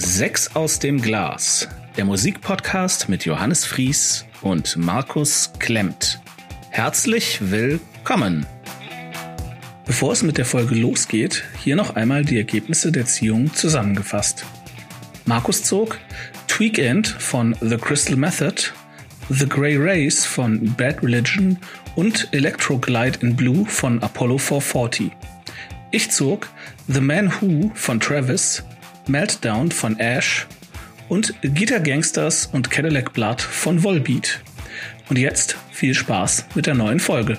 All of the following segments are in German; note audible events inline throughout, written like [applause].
Sechs aus dem Glas, der Musikpodcast mit Johannes Fries und Markus Klemmt. Herzlich willkommen. Bevor es mit der Folge losgeht, hier noch einmal die Ergebnisse der Ziehung zusammengefasst. Markus zog Tweakend von The Crystal Method, The Grey Race von Bad Religion und Electroglide in Blue von Apollo 440. Ich zog The Man Who von Travis, Meltdown von Ash und Guitar Gangsters und Cadillac Blood von Volbeat. Und jetzt viel Spaß mit der neuen Folge.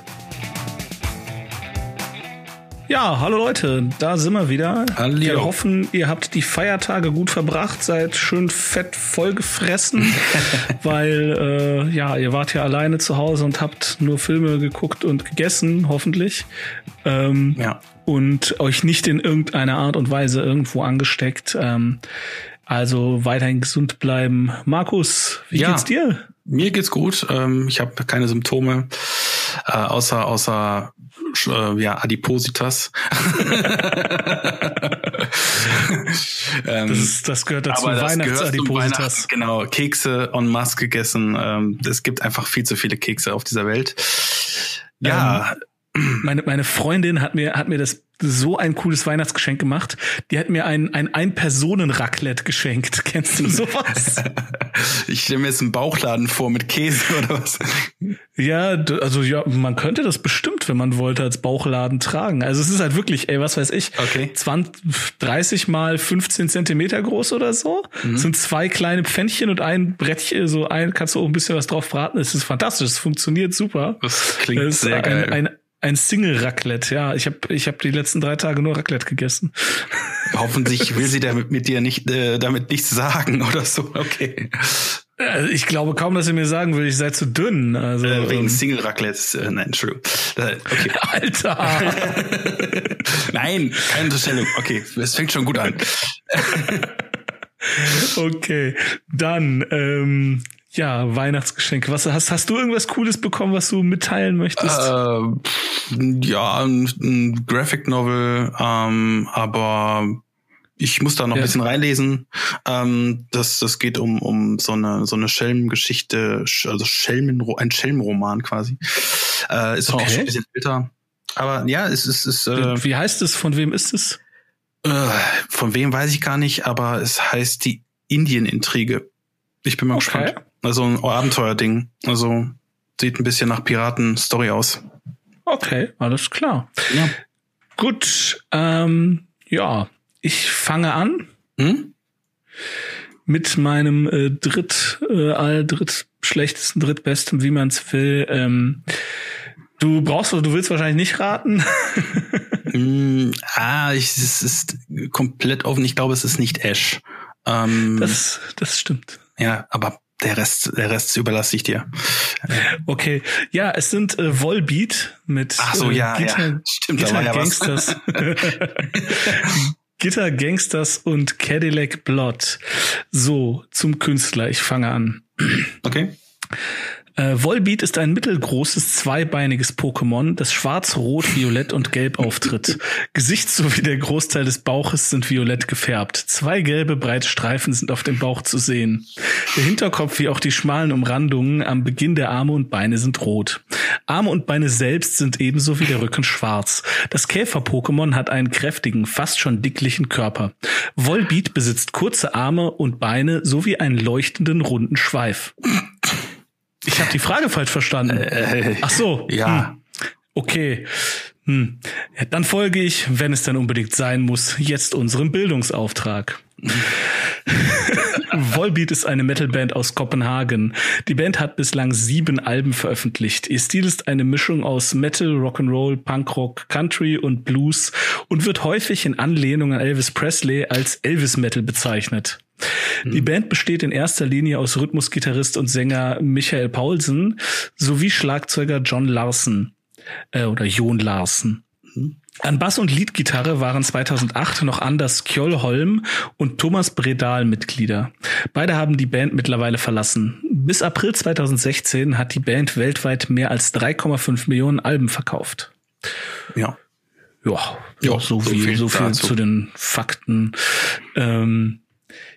Ja, hallo Leute, da sind wir wieder. Hallo. Wir hoffen, ihr habt die Feiertage gut verbracht, seid schön fett vollgefressen, [laughs] weil äh, ja, ihr wart ja alleine zu Hause und habt nur Filme geguckt und gegessen, hoffentlich. Ähm, Ja. Und euch nicht in irgendeiner Art und Weise irgendwo angesteckt. Ähm, also weiterhin gesund bleiben. Markus, wie Ja. geht's dir? Mir geht's gut. Ähm, ich habe keine Symptome, äh, außer außer äh, ja Adipositas. ähm, [laughs] Das, ist, das gehört dazu. Weihnachtsadipositas. Weihnachten, Genau, Kekse en masse gegessen. Ähm, es gibt einfach viel zu viele Kekse auf dieser Welt. Ja, Meine, meine Freundin hat mir, hat mir das so ein cooles Weihnachtsgeschenk gemacht. Die hat mir ein, ein Ein-Personen-Raclette geschenkt. [laughs] Kennst du sowas? [laughs] ich stelle mir jetzt einen Bauchladen vor mit Käse oder was. ja, also ja, man könnte das bestimmt, wenn man wollte, als Bauchladen tragen. Also es ist halt wirklich, ey, was weiß ich, Okay. 20, 30 mal 15 Zentimeter groß oder so. Mhm. Sind zwei kleine Pfännchen und ein Brettchen, so ein, kannst du auch ein bisschen was drauf braten. Es ist fantastisch, es funktioniert super. Das klingt ist sehr geil. Ein, ein Single-Raclette, ja. Ich habe ich hab die letzten drei Tage nur Raclette gegessen. Hoffentlich [laughs] will sie damit mit dir nicht äh, damit nichts sagen [laughs] oder so. Okay. Äh, Ich glaube kaum, dass sie mir sagen will, ich sei zu dünn. Also, Äh, wegen ähm, Single Raclette. Äh, nein, Entschuldigung. Äh, okay. [laughs] Alter. Nein, keine Unterstellung. Okay, es fängt schon gut an. okay, dann ähm, ja Weihnachtsgeschenke. Was hast hast du irgendwas Cooles bekommen, was du mitteilen möchtest? Äh, ja, ein, ein Graphic Novel, ähm, aber ich muss da noch Ja. ein bisschen reinlesen. Ähm, das, das geht um, um so eine, so eine Schelmengeschichte, sch- also Schelmen, ein Schelmenroman quasi. Äh, ist auch Okay. schon ein bisschen älter. Aber ja, es ist, es äh, Wie heißt es? Von wem ist es? Äh, von wem weiß ich gar nicht, aber es heißt die Indien-Intrige. Ich bin mal Okay. gespannt. Also ein Abenteuerding. Also sieht ein bisschen nach Piraten-Story aus. Okay, alles klar. Ja. Gut, ähm, ja, ich fange an Hm? mit meinem äh, dritt, äh, all dritt schlechtesten, drittbesten, wie man es will. Ähm, du brauchst, du willst wahrscheinlich nicht raten. Mm, [laughs] ah, ich, es ist komplett offen. Ich glaube, es ist nicht Ash. Ähm, Das, das stimmt. ja, aber der Rest, der Rest überlasse ich dir. Okay, ja, es sind äh, Volbeat mit Ach so, äh, ja, Gitar, ja. Stimmt, Gitar ja. Gangsters. [laughs] Gitter Gangsters und Cadillac Blood. So, zum Künstler. Ich fange an. Okay. Äh, Volbeat ist ein mittelgroßes, zweibeiniges Pokémon, das schwarz, rot, violett und gelb auftritt. [laughs] Gesicht sowie der Großteil des Bauches sind violett gefärbt. Zwei gelbe, breite Streifen sind auf dem Bauch zu sehen. Der Hinterkopf wie auch die schmalen Umrandungen am Beginn der Arme und Beine sind rot. Arme und Beine selbst sind ebenso wie der Rücken schwarz. Das Käfer-Pokémon hat einen kräftigen, fast schon dicklichen Körper. Volbeat besitzt kurze Arme und Beine sowie einen leuchtenden, runden Schweif. Ich habe die Frage falsch verstanden. Äh, Ach so. ja. Hm. Okay. Hm. Dann folge ich, wenn es dann unbedingt sein muss, jetzt unserem Bildungsauftrag. [laughs] Volbeat ist eine Metalband aus Kopenhagen. Die Band hat bislang sieben Alben veröffentlicht. Ihr Stil ist eine Mischung aus Metal, Rock'n'Roll, Punkrock, Country und Blues und wird häufig in Anlehnung an Elvis Presley als Elvis Metal bezeichnet. Die Band besteht in erster Linie aus Rhythmusgitarrist und Sänger Michael Paulsen sowie Schlagzeuger John Larson äh, oder Jon Larsen. An Bass- und Leadgitarre waren 2008 noch Anders Kjollholm und Thomas Bredal Mitglieder. Beide haben die Band mittlerweile verlassen. Bis April 2016 hat die Band weltweit mehr als 3,5 Millionen Alben verkauft. Ja. Ja, Ja, so, so viel, viel so viel dazu. zu den Fakten. Ähm,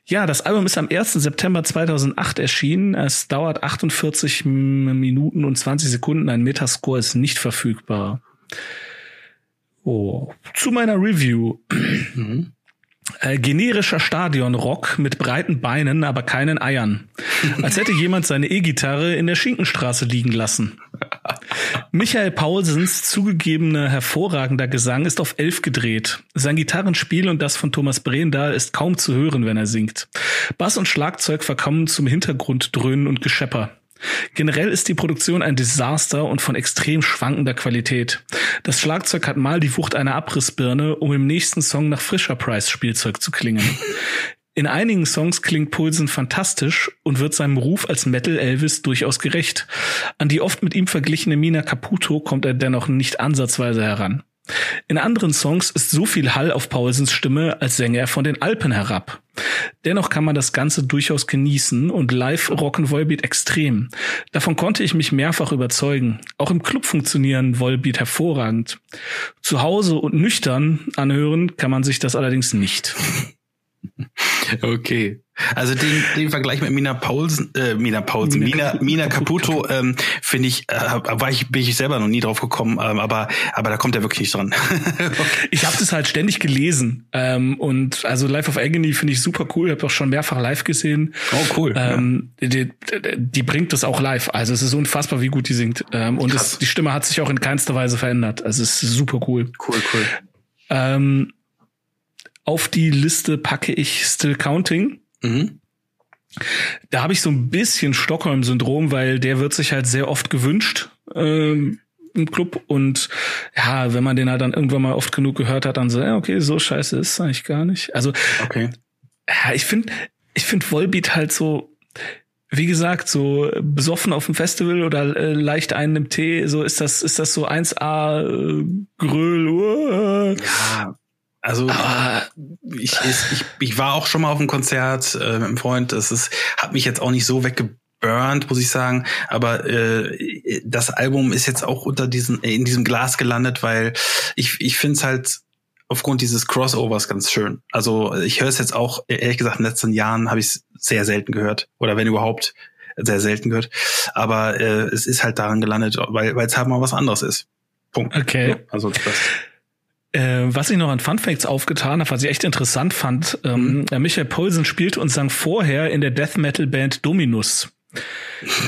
Ja, das Album ist am 1. September 2008 erschienen. Es dauert 48 Minuten und 20 Sekunden. Ein Metascore ist nicht verfügbar. Oh. Zu meiner Review. Mhm. Äh, generischer Stadionrock mit breiten Beinen, aber keinen Eiern. Als hätte jemand seine E-Gitarre in der Schinkenstraße liegen lassen. Michael Paulsens zugegebener hervorragender Gesang ist auf elf gedreht. Sein Gitarrenspiel und das von Thomas Brendahl ist kaum zu hören, wenn er singt. Bass und Schlagzeug verkommen zum Hintergrunddröhnen und Geschepper. Generell ist die Produktion ein Desaster und von extrem schwankender Qualität. Das Schlagzeug hat mal die Wucht einer Abrissbirne, um im nächsten Song nach Fisher Price Spielzeug zu klingen. In einigen Songs klingt Pulsen fantastisch und wird seinem Ruf als Metal Elvis durchaus gerecht. An die oft mit ihm verglichene Mina Caputo kommt er dennoch nicht ansatzweise heran. In anderen Songs ist so viel Hall auf Paulsens Stimme, als sänge er von den Alpen herab. Dennoch kann man das Ganze durchaus genießen und live rocken Volbeat extrem. Davon konnte ich mich mehrfach überzeugen. Auch im Club funktionieren Volbeat hervorragend. Zu Hause und nüchtern anhören kann man sich das allerdings nicht. Okay. Also den, den Vergleich mit Mina Paulsen, äh, Mina Paulsen, Mina, Mina Caputo, ähm, finde ich, äh, war ich, bin ich selber noch nie drauf gekommen, ähm, aber, aber da kommt er wirklich nicht dran. [laughs] okay. Ich habe das halt ständig gelesen ähm, und also Life of Agony finde ich super cool. Ich habe auch schon mehrfach live gesehen. Oh cool. Ähm, ja. die, die bringt das auch live. Also es ist unfassbar, wie gut die singt. Ähm, und es, die Stimme hat sich auch in keinster Weise verändert. Also es ist super cool. Cool, cool. Ähm, auf die Liste packe ich Still Counting. Mhm. Da habe ich so ein bisschen Stockholm-Syndrom, weil der wird sich halt sehr oft gewünscht ähm, im Club und ja, wenn man den halt dann irgendwann mal oft genug gehört hat, dann so, ja, okay, so scheiße ist es eigentlich gar nicht. Also, okay. ja, ich finde, ich finde Volbeat halt so, wie gesagt, so besoffen auf dem Festival oder äh, leicht einen im Tee, so ist das, ist das so 1A äh, Gröl. Uh. Ja, also ah. ich, ich, ich war auch schon mal auf einem Konzert äh, mit einem Freund. Das ist, hat mich jetzt auch nicht so weggeburnt, muss ich sagen. Aber äh, das Album ist jetzt auch unter diesen in diesem Glas gelandet, weil ich ich finde es halt aufgrund dieses Crossovers ganz schön. Also ich höre es jetzt auch ehrlich gesagt in den letzten Jahren habe ich es sehr selten gehört oder wenn überhaupt sehr selten gehört. Aber äh, es ist halt daran gelandet, weil weil es halt mal was anderes ist. Punkt. Okay. Also das. Äh, was ich noch an Fun Facts aufgetan habe, was ich echt interessant fand, ähm, mhm. Michael Poulsen spielt und sang vorher in der Death Metal Band Dominus.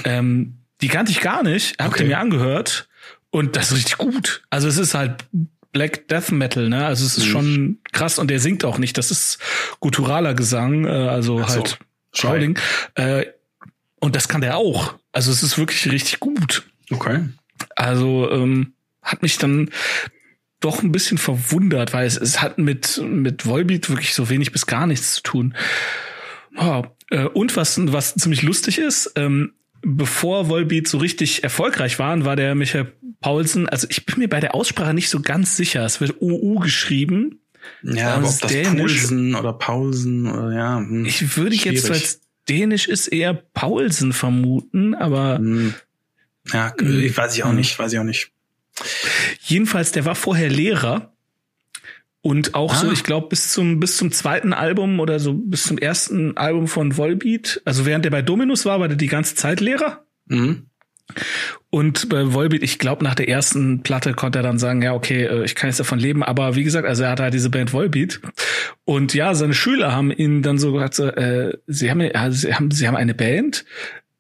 ähm, die kannte ich gar nicht, hab okay. mir angehört und das ist richtig gut. Also es ist halt Black Death Metal, ne? Also es ist mhm. schon krass und der singt auch nicht. Das ist gutturaler Gesang, äh, also so, halt Shouting. Äh, und das kann der auch. Also es ist wirklich richtig gut. Okay. Also ähm, hat mich dann doch ein bisschen verwundert, weil es, es hat mit, mit Volbeat wirklich so wenig bis gar nichts zu tun. Oh, äh, und was, was ziemlich lustig ist, ähm, bevor Volbeat so richtig erfolgreich waren, war der Michael Paulsen, also ich bin mir bei der Aussprache nicht so ganz sicher. Es wird OU geschrieben. Ja, aber ob das Dänisch. Paulsen oder Paulsen oder ja. Hm, ich würde schwierig. jetzt als Dänisch ist eher Paulsen vermuten, aber hm. ja, ich weiß ich auch hm. nicht, weiß ich auch nicht. Jedenfalls, der war vorher Lehrer und auch ah. so, ich glaube, bis zum bis zum zweiten Album oder so bis zum ersten Album von Volbeat, also während der bei Dominus war, war der die ganze Zeit Lehrer. Mhm. Und bei Volbeat, ich glaube, nach der ersten Platte konnte er dann sagen, ja, okay, äh, ich kann jetzt davon leben. Aber wie gesagt, also er hatte halt diese Band Volbeat. Und ja, seine Schüler haben ihn dann so gesagt, so, äh, sie haben, also sie haben, sie haben eine Band.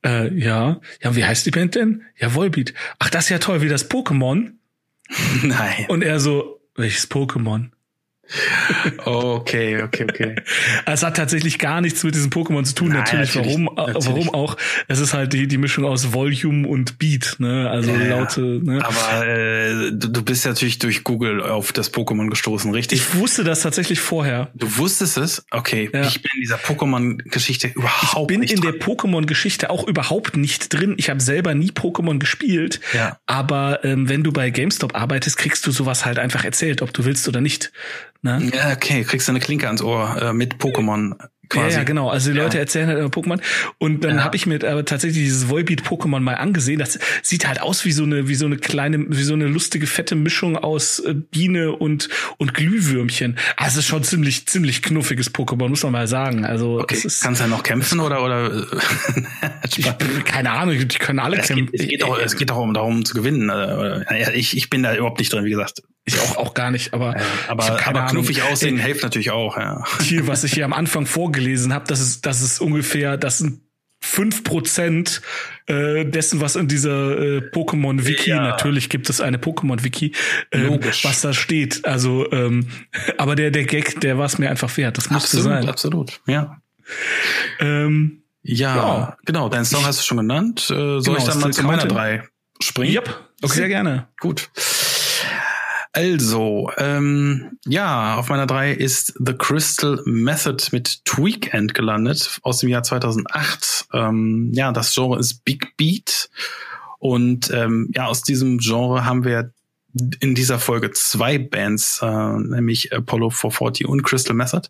Äh, ja. Ja, wie heißt die Band denn? Ja, Volbeat. Ach, das ist ja toll, wie das Pokémon. [laughs] Nein. Und er so, welches Pokémon? Okay, okay, okay. Es hat tatsächlich gar nichts mit diesem Pokémon zu tun. Nein, natürlich, natürlich, warum, natürlich. warum auch? Es ist halt die, die Mischung aus Volume und Beat, ne? Also ja, laute. Ne? Aber äh, du, du bist natürlich durch Google auf das Pokémon gestoßen, richtig? Ich wusste das tatsächlich vorher. Du wusstest es? Okay. Ja. Ich bin in dieser Pokémon-Geschichte überhaupt Ich bin in dran. der Pokémon-Geschichte auch überhaupt nicht drin. Ich habe selber nie Pokémon gespielt. Ja. Aber ähm, wenn du bei GameStop arbeitest, kriegst du sowas halt einfach erzählt, ob du willst oder nicht. Ne? Ja, okay, kriegst du eine Klinke ans Ohr äh, mit Pokémon. Quasi. Ja, ja, genau. Also die Leute ja. erzählen halt immer Pokémon. Und dann ja. habe ich mir aber tatsächlich dieses Volbeat-Pokémon mal angesehen. Das sieht halt aus wie so eine, wie so eine kleine, wie so eine lustige, fette Mischung aus äh, Biene und, und Glühwürmchen. Also es ist schon ziemlich, ziemlich knuffiges Pokémon, muss man mal sagen. Also okay. es ist, Kannst du ja noch kämpfen oder, oder? [laughs] ich, keine Ahnung, die können alle es kämpfen. Geht, es geht auch, es geht auch um, darum zu gewinnen. Ich, ich bin da überhaupt nicht drin, wie gesagt. Ich auch, auch gar nicht, aber, ja, aber, aber knuffig aussehen hilft natürlich auch, ja. Hier, was [laughs] ich hier am Anfang vorgelesen habe, das ist, das ist ungefähr, das sind fünf Prozent äh, dessen, was in dieser äh, Pokémon-Wiki, ja. natürlich gibt es eine Pokémon-Wiki, äh, was da steht. Also, ähm, aber der, der Gag, der war es mir einfach wert. Das musste absolut, sein. Absolut, ja. Ähm, ja, ja, genau. Deinen Song hast du schon genannt. Äh, soll genau, ich dann mal zu meiner drei springen? Yep. Okay. Sehr gerne. Gut. Also, ähm, ja, auf meiner drei ist The Crystal Method mit Tweakend gelandet aus dem Jahr 2008. Ähm, ja, das Genre ist Big Beat. Und ähm, ja, aus diesem Genre haben wir in dieser Folge zwei Bands, äh, nämlich Apollo 440 und Crystal Method.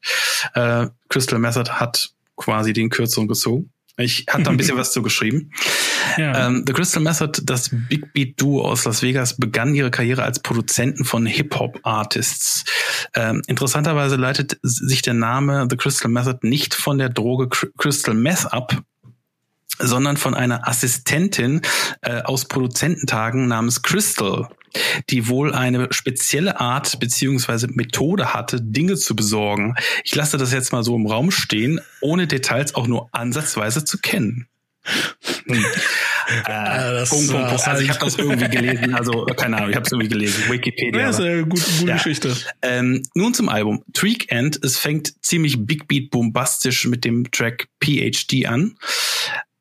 Äh, Crystal Method hat quasi den Kürzung gezogen. Ich hatte ein bisschen [laughs] was zu geschrieben. Ja. Ähm, The Crystal Method, das Big Beat Duo aus Las Vegas, begann ihre Karriere als Produzenten von Hip-Hop-Artists. Ähm, interessanterweise leitet sich der Name The Crystal Method nicht von der Droge Crystal Meth ab, sondern von einer Assistentin äh, aus Produzententagen namens Crystal, die wohl eine spezielle Art beziehungsweise Methode hatte, Dinge zu besorgen. Ich lasse das jetzt mal so im Raum stehen, ohne Details auch nur ansatzweise zu kennen. Hm. [laughs] Äh, das, Punkt, Punkt, Punkt. Also ich habe das irgendwie gelesen, also [laughs] keine Ahnung, ich habe es irgendwie gelesen. Wikipedia. Ja, ist eine gute, gute ja. Geschichte. Ähm, nun zum Album. Tweak End, es fängt ziemlich Big Beat bombastisch mit dem Track PhD an.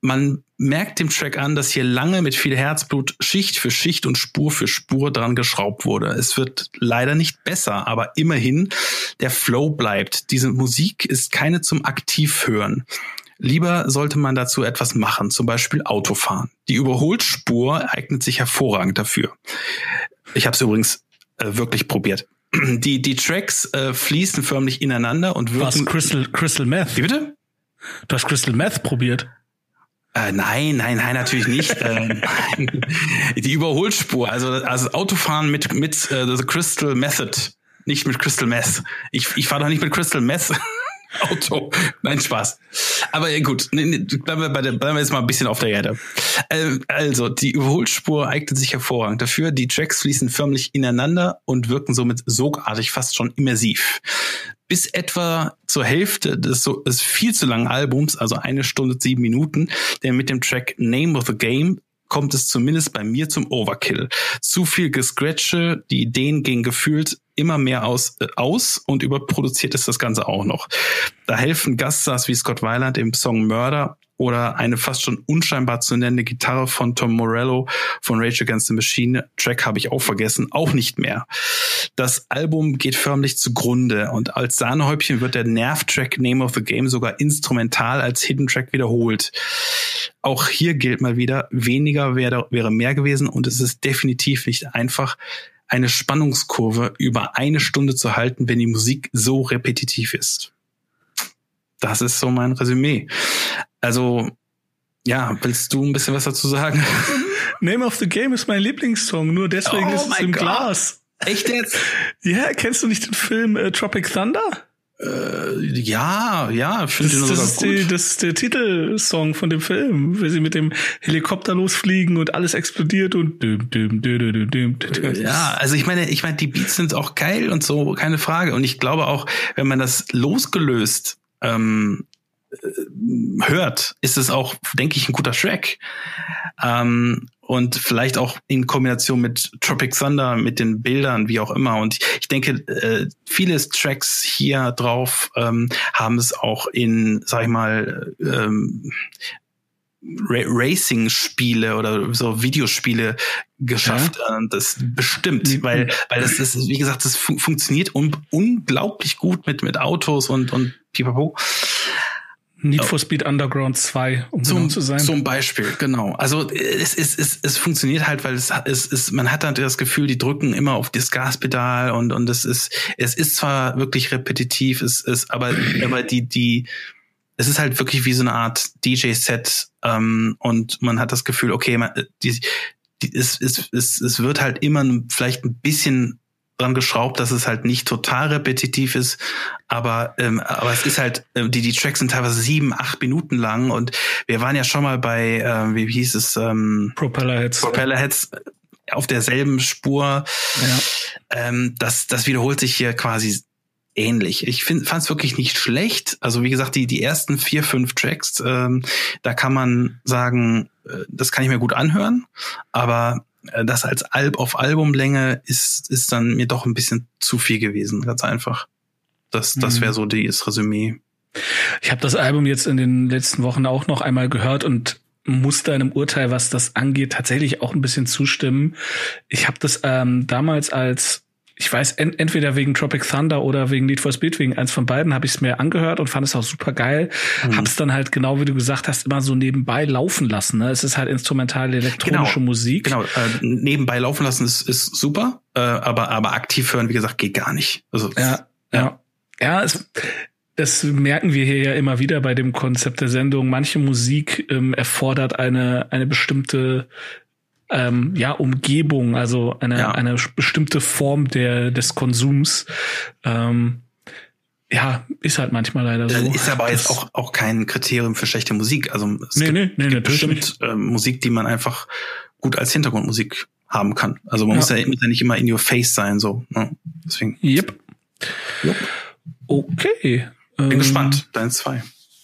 Man merkt dem Track an, dass hier lange mit viel Herzblut Schicht für Schicht und Spur für Spur dran geschraubt wurde. Es wird leider nicht besser, aber immerhin der Flow bleibt. Diese Musik ist keine zum Aktivhören. Lieber sollte man dazu etwas machen, zum Beispiel Autofahren. Die Überholspur eignet sich hervorragend dafür. Ich habe es übrigens äh, wirklich probiert. [clears throat] Die, die Tracks äh, fließen förmlich ineinander und wirken. Was, Crystal, Crystal Meth? Wie bitte? Du hast Crystal Meth probiert? Äh, nein, nein, nein, natürlich nicht. [laughs] ähm, die Überholspur, also, also Autofahren mit, mit äh, The Crystal Method, nicht mit Crystal Meth. Ich, ich fahre doch nicht mit Crystal Meth. Auto. Nein, Spaß. Aber gut, bleiben wir, bei der, bleiben wir jetzt mal ein bisschen auf der Erde. Ähm, also, die Überholspur eignet sich hervorragend dafür. Die Tracks fließen förmlich ineinander und wirken somit sogartig, fast schon immersiv. Bis etwa zur Hälfte des, des viel zu langen Albums, also eine Stunde sieben Minuten, der mit dem Track Name of the Game kommt es zumindest bei mir zum Overkill. Zu viel Gescratche, die Ideen gehen gefühlt immer mehr aus, äh, aus und überproduziert ist das Ganze auch noch. Da helfen Gaststars wie Scott Weiland im Song Murder oder eine fast schon unscheinbar zu nennende Gitarre von Tom Morello von Rage Against the Machine. Track habe ich auch vergessen, auch nicht mehr. Das Album geht förmlich zugrunde und als Sahnehäubchen wird der Nerv-Track Name of the Game sogar instrumental als Hidden Track wiederholt. Auch hier gilt mal wieder, weniger wäre, wäre mehr gewesen und es ist definitiv nicht einfach, eine Spannungskurve über eine Stunde zu halten, wenn die Musik so repetitiv ist. Das ist so mein Resümee. Also, ja, willst du ein bisschen was dazu sagen? [laughs] Name of the Game ist mein Lieblingssong, nur deswegen oh ist es im God. Glas. Echt jetzt? Ja, kennst du nicht den Film äh, Tropic Thunder? Äh, ja, ja, finde ich das, das ist gut. Die, das ist der Titelsong von dem Film, wenn sie mit dem Helikopter losfliegen und alles explodiert und düm, düm, düm, düm, düm, düm. Ja, also ich meine, ich meine, die Beats sind auch geil und so, keine Frage. Und ich glaube auch, wenn man das losgelöst ähm, äh, hört, ist es auch, denke ich, ein guter Track. Ähm, und vielleicht auch in Kombination mit Tropic Thunder, mit den Bildern, wie auch immer. Und ich denke, äh, viele Tracks hier drauf ähm, haben es auch in, sag ich mal, ähm, Racing-Spiele oder so Videospiele geschafft. Ja. Das bestimmt, weil, weil das ist, wie gesagt, das fun funktioniert un unglaublich gut mit, mit Autos und, und pipapo. Need for Speed Underground 2, um zum, genau zu sein. Zum Beispiel, genau. Also es, es, es, es funktioniert halt, weil es, es, es man hat halt das Gefühl, die drücken immer auf das Gaspedal und, und es ist, es ist zwar wirklich repetitiv, es ist, aber, aber die, die, es ist halt wirklich wie so eine Art DJ-Set ähm, und man hat das Gefühl, okay, man, die, die, es, es, es, es wird halt immer vielleicht ein bisschen dran geschraubt, dass es halt nicht total repetitiv ist, aber ähm, aber es ist halt äh, die die Tracks sind teilweise sieben acht Minuten lang und wir waren ja schon mal bei äh, wie hieß es ähm, Propellerheads Propellerheads auf derselben Spur. Ja. Ähm, das das wiederholt sich hier quasi ähnlich. Ich fand es wirklich nicht schlecht. Also wie gesagt, die die ersten vier fünf Tracks, ähm, da kann man sagen, äh, das kann ich mir gut anhören, aber das als Alb auf Albumlänge ist, ist dann mir doch ein bisschen zu viel gewesen, ganz einfach. Das, das wäre mhm. so das Resümee. Ich habe das Album jetzt in den letzten Wochen auch noch einmal gehört und muss deinem Urteil, was das angeht, tatsächlich auch ein bisschen zustimmen. Ich habe das ähm, damals als ich weiß, ent entweder wegen Tropic Thunder oder wegen Need for Speed, wegen eins von beiden, habe ich es mir angehört und fand es auch super geil. Mhm. Hab's dann halt genau wie du gesagt hast, immer so nebenbei laufen lassen. Ne? Es ist halt instrumentale elektronische genau. Musik. Genau, äh, nebenbei laufen lassen ist, ist super, äh, aber, aber aktiv hören, wie gesagt, geht gar nicht. Also, ja, ja. ja. ja es, das merken wir hier ja immer wieder bei dem Konzept der Sendung. Manche Musik ähm, erfordert eine, eine bestimmte ähm, ja, Umgebung, also eine, ja. eine bestimmte Form der, des Konsums. Ähm, ja, ist halt manchmal leider so. Ist aber jetzt auch, auch kein Kriterium für schlechte Musik. Also es nee, gibt, nee, nee, gibt bestimmt äh, Musik, die man einfach gut als Hintergrundmusik haben kann. Also man ja. muss, ja, muss ja nicht immer in your face sein, so. Ne? Deswegen. Yep. yep. Okay. Bin ähm, gespannt. Dein zwei.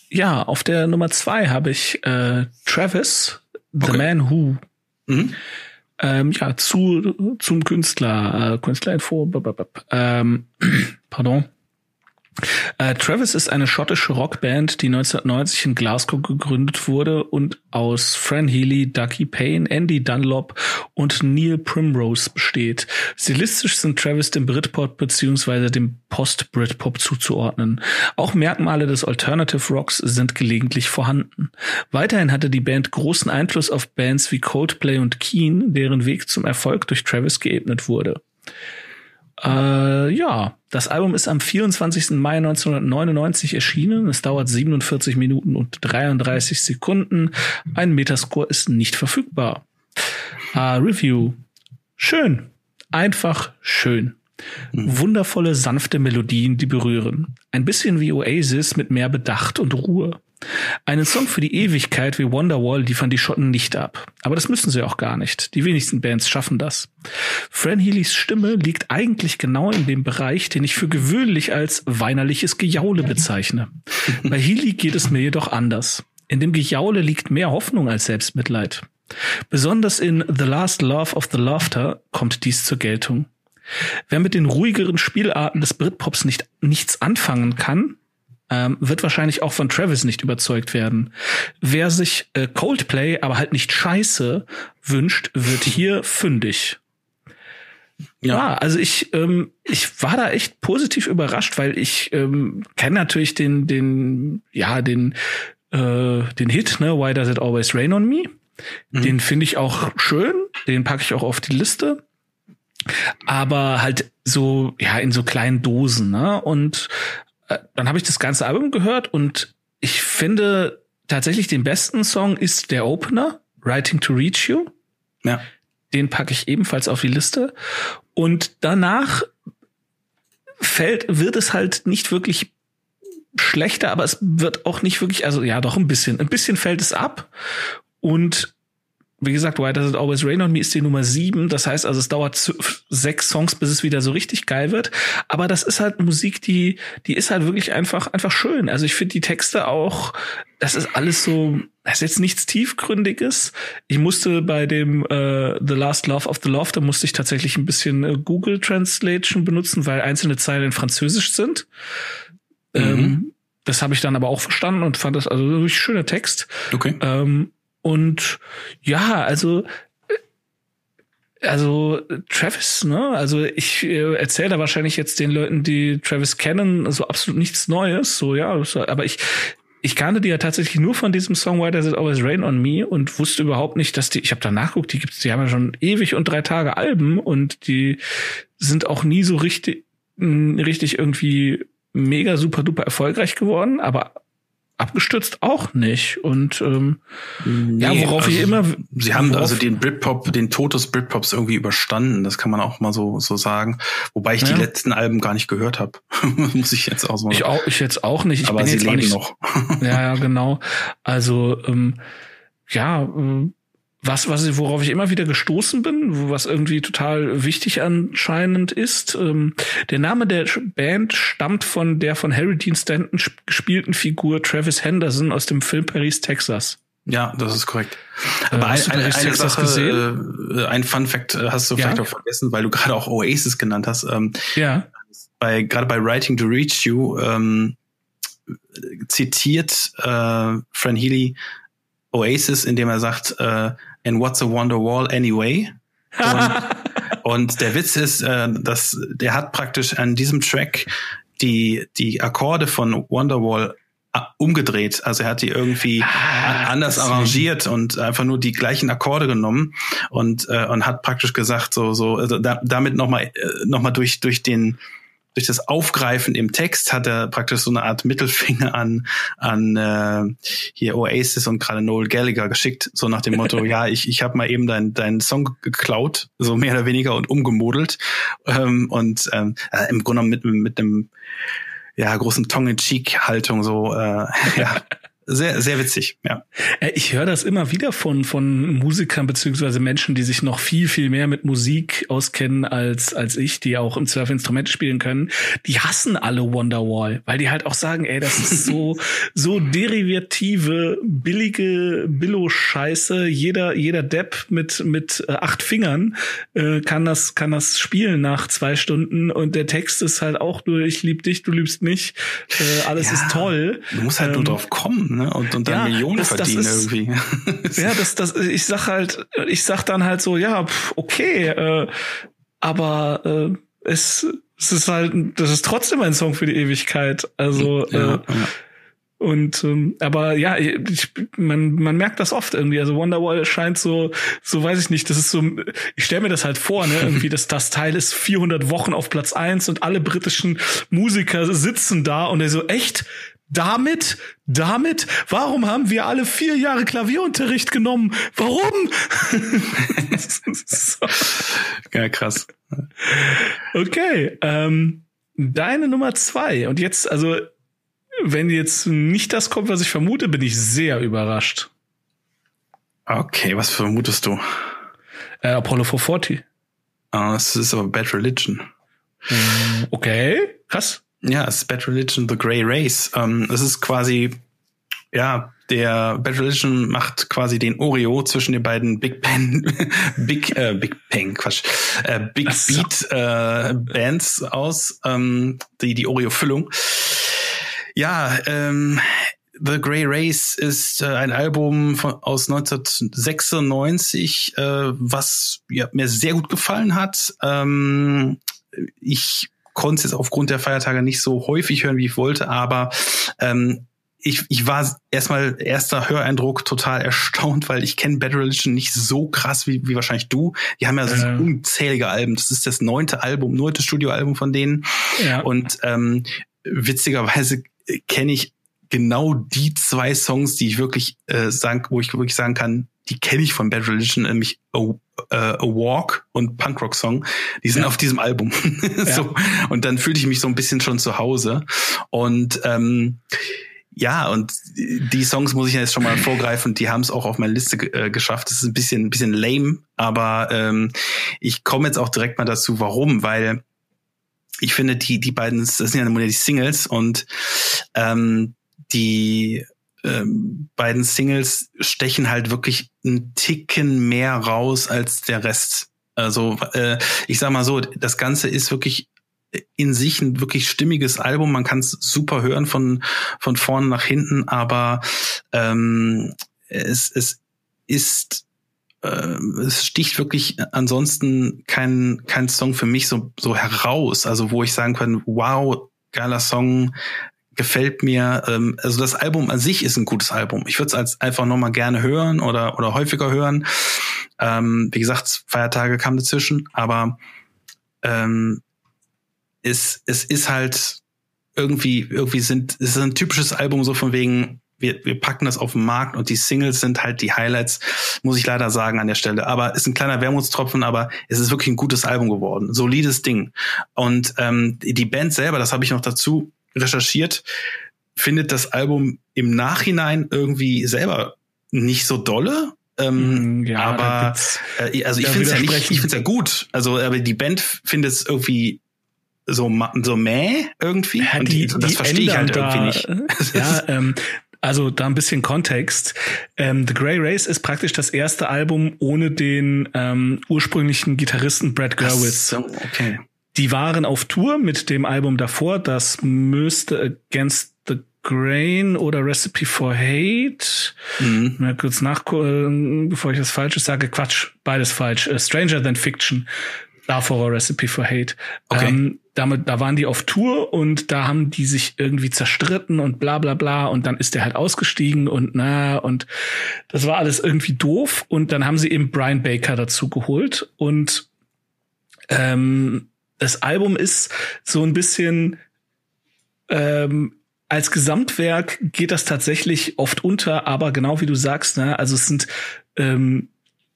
Ja, auf der Nummer zwei habe ich äh, Travis, The okay. Man Who Mhm. Ähm, ja, zu, zum Künstler, äh, Künstlerinfo, ähm, [clears throat] pardon. Äh, Travis ist eine schottische Rockband, die 1990 in Glasgow gegründet wurde und aus Fran Healy, Ducky Payne, Andy Dunlop und Neil Primrose besteht. Stilistisch sind Travis dem Britpop bzw. dem Post-Britpop zuzuordnen. Auch Merkmale des Alternative Rocks sind gelegentlich vorhanden. Weiterhin hatte die Band großen Einfluss auf Bands wie Coldplay und Keen, deren Weg zum Erfolg durch Travis geebnet wurde. Äh, ja, das Album ist am 24. Mai 1999 erschienen. Es dauert 47 Minuten und 33 Sekunden. Ein Metascore ist nicht verfügbar. Äh, Review. Schön. Einfach schön. Mhm. Wundervolle, sanfte Melodien, die berühren. Ein bisschen wie Oasis mit mehr Bedacht und Ruhe. Einen Song für die Ewigkeit wie Wonderwall liefern die Schotten nicht ab. Aber das müssen sie auch gar nicht. Die wenigsten Bands schaffen das. Fran Healys Stimme liegt eigentlich genau in dem Bereich, den ich für gewöhnlich als weinerliches Gejaule bezeichne. Bei Healy geht es mir jedoch anders. In dem Gejaule liegt mehr Hoffnung als Selbstmitleid. Besonders in The Last Love of the Laughter kommt dies zur Geltung. Wer mit den ruhigeren Spielarten des Britpops nicht, nichts anfangen kann, ähm, wird wahrscheinlich auch von Travis nicht überzeugt werden. Wer sich äh, Coldplay, aber halt nicht scheiße wünscht, wird hier fündig. Ja, ja also ich, ähm, ich war da echt positiv überrascht, weil ich ähm, kenne natürlich den, den, ja, den, äh, den Hit, ne, Why Does It Always Rain on Me? Mhm. Den finde ich auch schön, den packe ich auch auf die Liste. Aber halt so, ja, in so kleinen Dosen, ne? Und dann habe ich das ganze Album gehört und ich finde tatsächlich den besten Song ist der Opener, Writing to Reach You. Ja. Den packe ich ebenfalls auf die Liste. Und danach fällt, wird es halt nicht wirklich schlechter, aber es wird auch nicht wirklich, also ja, doch ein bisschen. Ein bisschen fällt es ab. Und wie gesagt, Why Does It Always Rain on Me ist die Nummer sieben. Das heißt also, es dauert sechs Songs, bis es wieder so richtig geil wird. Aber das ist halt Musik, die, die ist halt wirklich einfach, einfach schön. Also ich finde die Texte auch, das ist alles so, das ist jetzt nichts Tiefgründiges. Ich musste bei dem äh, The Last Love of the Love, da musste ich tatsächlich ein bisschen äh, Google Translation benutzen, weil einzelne Zeilen in Französisch sind. Mhm. Ähm, das habe ich dann aber auch verstanden und fand das also wirklich schöner Text. Okay. Ähm, und ja, also also Travis, ne? Also ich äh, erzähle da wahrscheinlich jetzt den Leuten, die Travis kennen, so absolut nichts Neues. So ja, aber ich ich kannte die ja tatsächlich nur von diesem Song Why Does It Always Rain on Me und wusste überhaupt nicht, dass die. Ich habe da nachguckt, die gibt's, die haben ja schon ewig und drei Tage Alben und die sind auch nie so richtig richtig irgendwie mega super duper erfolgreich geworden, aber abgestürzt auch nicht. Und ähm, nee, ja, worauf also, ich immer. Sie haben also den Britpop, den Tod des Britpops irgendwie überstanden. Das kann man auch mal so so sagen. Wobei ich ja. die letzten Alben gar nicht gehört habe. [laughs] Muss ich jetzt auch so. Ich auch, ich jetzt auch nicht. Ich Aber sie leben nicht, noch. ja, ja, genau. Also ähm, ja. Äh, was, was, worauf ich immer wieder gestoßen bin, was irgendwie total wichtig anscheinend ist, ähm, der Name der Band stammt von der von Harry Dean Stanton gespielten Figur Travis Henderson aus dem Film Paris, Texas. Ja, das ist korrekt. Äh, Aber hast eine, eine, eine Sache, gesehen? Äh, ein Fun Fact äh, hast du ja? vielleicht auch vergessen, weil du [laughs] gerade auch Oasis genannt hast. Ähm, ja. Bei, gerade bei Writing to Reach You ähm, zitiert äh, Fran Healy Oasis, indem er sagt, äh, and what's a wonder wall anyway? Und, [laughs] und der Witz ist, äh, dass der hat praktisch an diesem Track die, die Akkorde von Wonderwall äh, umgedreht. Also er hat die irgendwie ah, anders arrangiert und einfach nur die gleichen Akkorde genommen und äh, und hat praktisch gesagt so so also da, damit noch mal äh, noch mal durch durch den durch das Aufgreifen im Text hat er praktisch so eine Art Mittelfinger an, an äh, hier Oasis und gerade Noel Gallagher geschickt, so nach dem Motto, [laughs] ja, ich, ich habe mal eben deinen deinen Song geklaut, so mehr oder weniger und umgemodelt. Ähm, und ähm, äh, im Grunde mit, mit einem ja, großen Tongue-in-Cheek-Haltung so, äh, [laughs] ja, sehr, sehr witzig, ja. Äh, ich höre das immer wieder von, von Musikern beziehungsweise Menschen, die sich noch viel, viel mehr mit Musik auskennen als, als ich, die auch im Zweifel Instrumente spielen können. Die hassen alle Wonderwall, weil die halt auch sagen, ey, das ist so, [laughs] so derivative, billige Billo-Scheiße. Jeder, jeder Depp mit, mit äh, acht Fingern äh, kann das, kann das spielen nach zwei Stunden und der Text ist halt auch nur, ich lieb dich, du liebst mich, äh, alles ja, ist toll. Du musst halt ähm, nur drauf kommen, ne? Und, und dann ja, Millionen das, verdienen das ist, irgendwie. [laughs] ja, das, das, ich sag halt, ich sag dann halt so, ja, okay, äh, aber äh, es, es ist halt, das ist trotzdem ein Song für die Ewigkeit. Also ja, äh, ja. Und ähm, aber ja, ich, man man merkt das oft irgendwie. Also Wonderwall scheint so so weiß ich nicht. Das ist so. Ich stelle mir das halt vor, ne? [laughs] Irgendwie, dass das Teil ist 400 Wochen auf Platz eins und alle britischen Musiker sitzen da und er so echt damit, damit, warum haben wir alle vier Jahre Klavierunterricht genommen? Warum? so. [laughs] Ja, krass. Okay, ähm, deine Nummer zwei. Und jetzt, also, wenn jetzt nicht das kommt, was ich vermute, bin ich sehr überrascht. Okay, was vermutest du? Äh, Apollo 440. Ah, es ist aber Bad Religion. Okay, krass. Ja, es ist Bad Religion The Grey Race. Ähm, es ist quasi, ja, der Bad Religion macht quasi den Oreo zwischen den beiden Big Pen, [laughs] Big, äh, Big Pen, Quatsch, äh, Big so. Beat äh, Bands aus, ähm, die, die Oreo-Füllung. Ja, ähm, The Grey Race ist äh, ein Album von, aus 1996, äh, was ja, mir sehr gut gefallen hat. Ähm, ich konnte es jetzt aufgrund der Feiertage nicht so häufig hören, wie ich wollte, aber ähm, ich, ich war erstmal erster Höreindruck total erstaunt, weil ich kenne Bad Religion nicht so krass wie, wie wahrscheinlich du. Die haben ja so äh. unzählige Alben. Das ist das neunte Album, neunte Studioalbum von denen. Ja. Und ähm, witzigerweise kenne ich genau die zwei Songs, die ich wirklich äh, sagen, wo ich wirklich sagen kann, die kenne ich von Bad Religion, nämlich A, uh, A Walk und Punkrock Song. Die sind ja. auf diesem Album. [laughs] so, und dann fühlte ich mich so ein bisschen schon zu Hause. Und ähm, ja, und die Songs muss ich jetzt schon mal vorgreifen, die haben es auch auf meine Liste äh, geschafft. Das ist ein bisschen, ein bisschen lame, aber ähm, ich komme jetzt auch direkt mal dazu, warum, weil ich finde, die, die beiden, das sind ja immer die Singles und ähm, die ähm, beiden Singles stechen halt wirklich einen Ticken mehr raus als der Rest. Also äh, ich sag mal so, das Ganze ist wirklich in sich ein wirklich stimmiges Album. Man kann es super hören von von vorne nach hinten, aber ähm, es, es ist äh, es sticht wirklich ansonsten kein kein Song für mich so so heraus. Also wo ich sagen kann, wow, geiler Song, gefällt mir. Ähm, also das Album an sich ist ein gutes Album. Ich würde es als einfach nochmal gerne hören oder oder häufiger hören. Ähm, wie gesagt, Feiertage kamen dazwischen, aber ähm, es, es ist halt irgendwie, irgendwie sind, es ist ein typisches Album so von wegen, wir, wir packen das auf den Markt und die Singles sind halt die Highlights, muss ich leider sagen an der Stelle. Aber ist ein kleiner Wermutstropfen, aber es ist wirklich ein gutes Album geworden. Solides Ding. Und ähm, die Band selber, das habe ich noch dazu recherchiert, findet das Album im Nachhinein irgendwie selber nicht so dolle. Ähm, mm, ja, aber äh, also ich finde es ja nicht, ich finde ja gut. Also aber die Band findet es irgendwie so so mäh irgendwie. Ja, die, und das verstehe ich halt irgendwie nicht. Ja, [laughs] ähm, also da ein bisschen Kontext. Ähm, The Grey Race ist praktisch das erste Album ohne den ähm, ursprünglichen Gitarristen Brad Gurwitz. So, okay. Die waren auf Tour mit dem Album davor. Das müsste Against the Grain oder Recipe for Hate. Mhm. Mal kurz nachgucken, bevor ich das Falsches sage. Quatsch, beides falsch. Uh, Stranger Than Fiction. Davor Recipe for Hate. Okay. Ähm, damit, da waren die auf Tour und da haben die sich irgendwie zerstritten und bla bla bla und dann ist der halt ausgestiegen und na und das war alles irgendwie doof und dann haben sie eben Brian Baker dazu geholt und ähm, das Album ist so ein bisschen ähm, als Gesamtwerk geht das tatsächlich oft unter, aber genau wie du sagst, ne, also es sind ähm,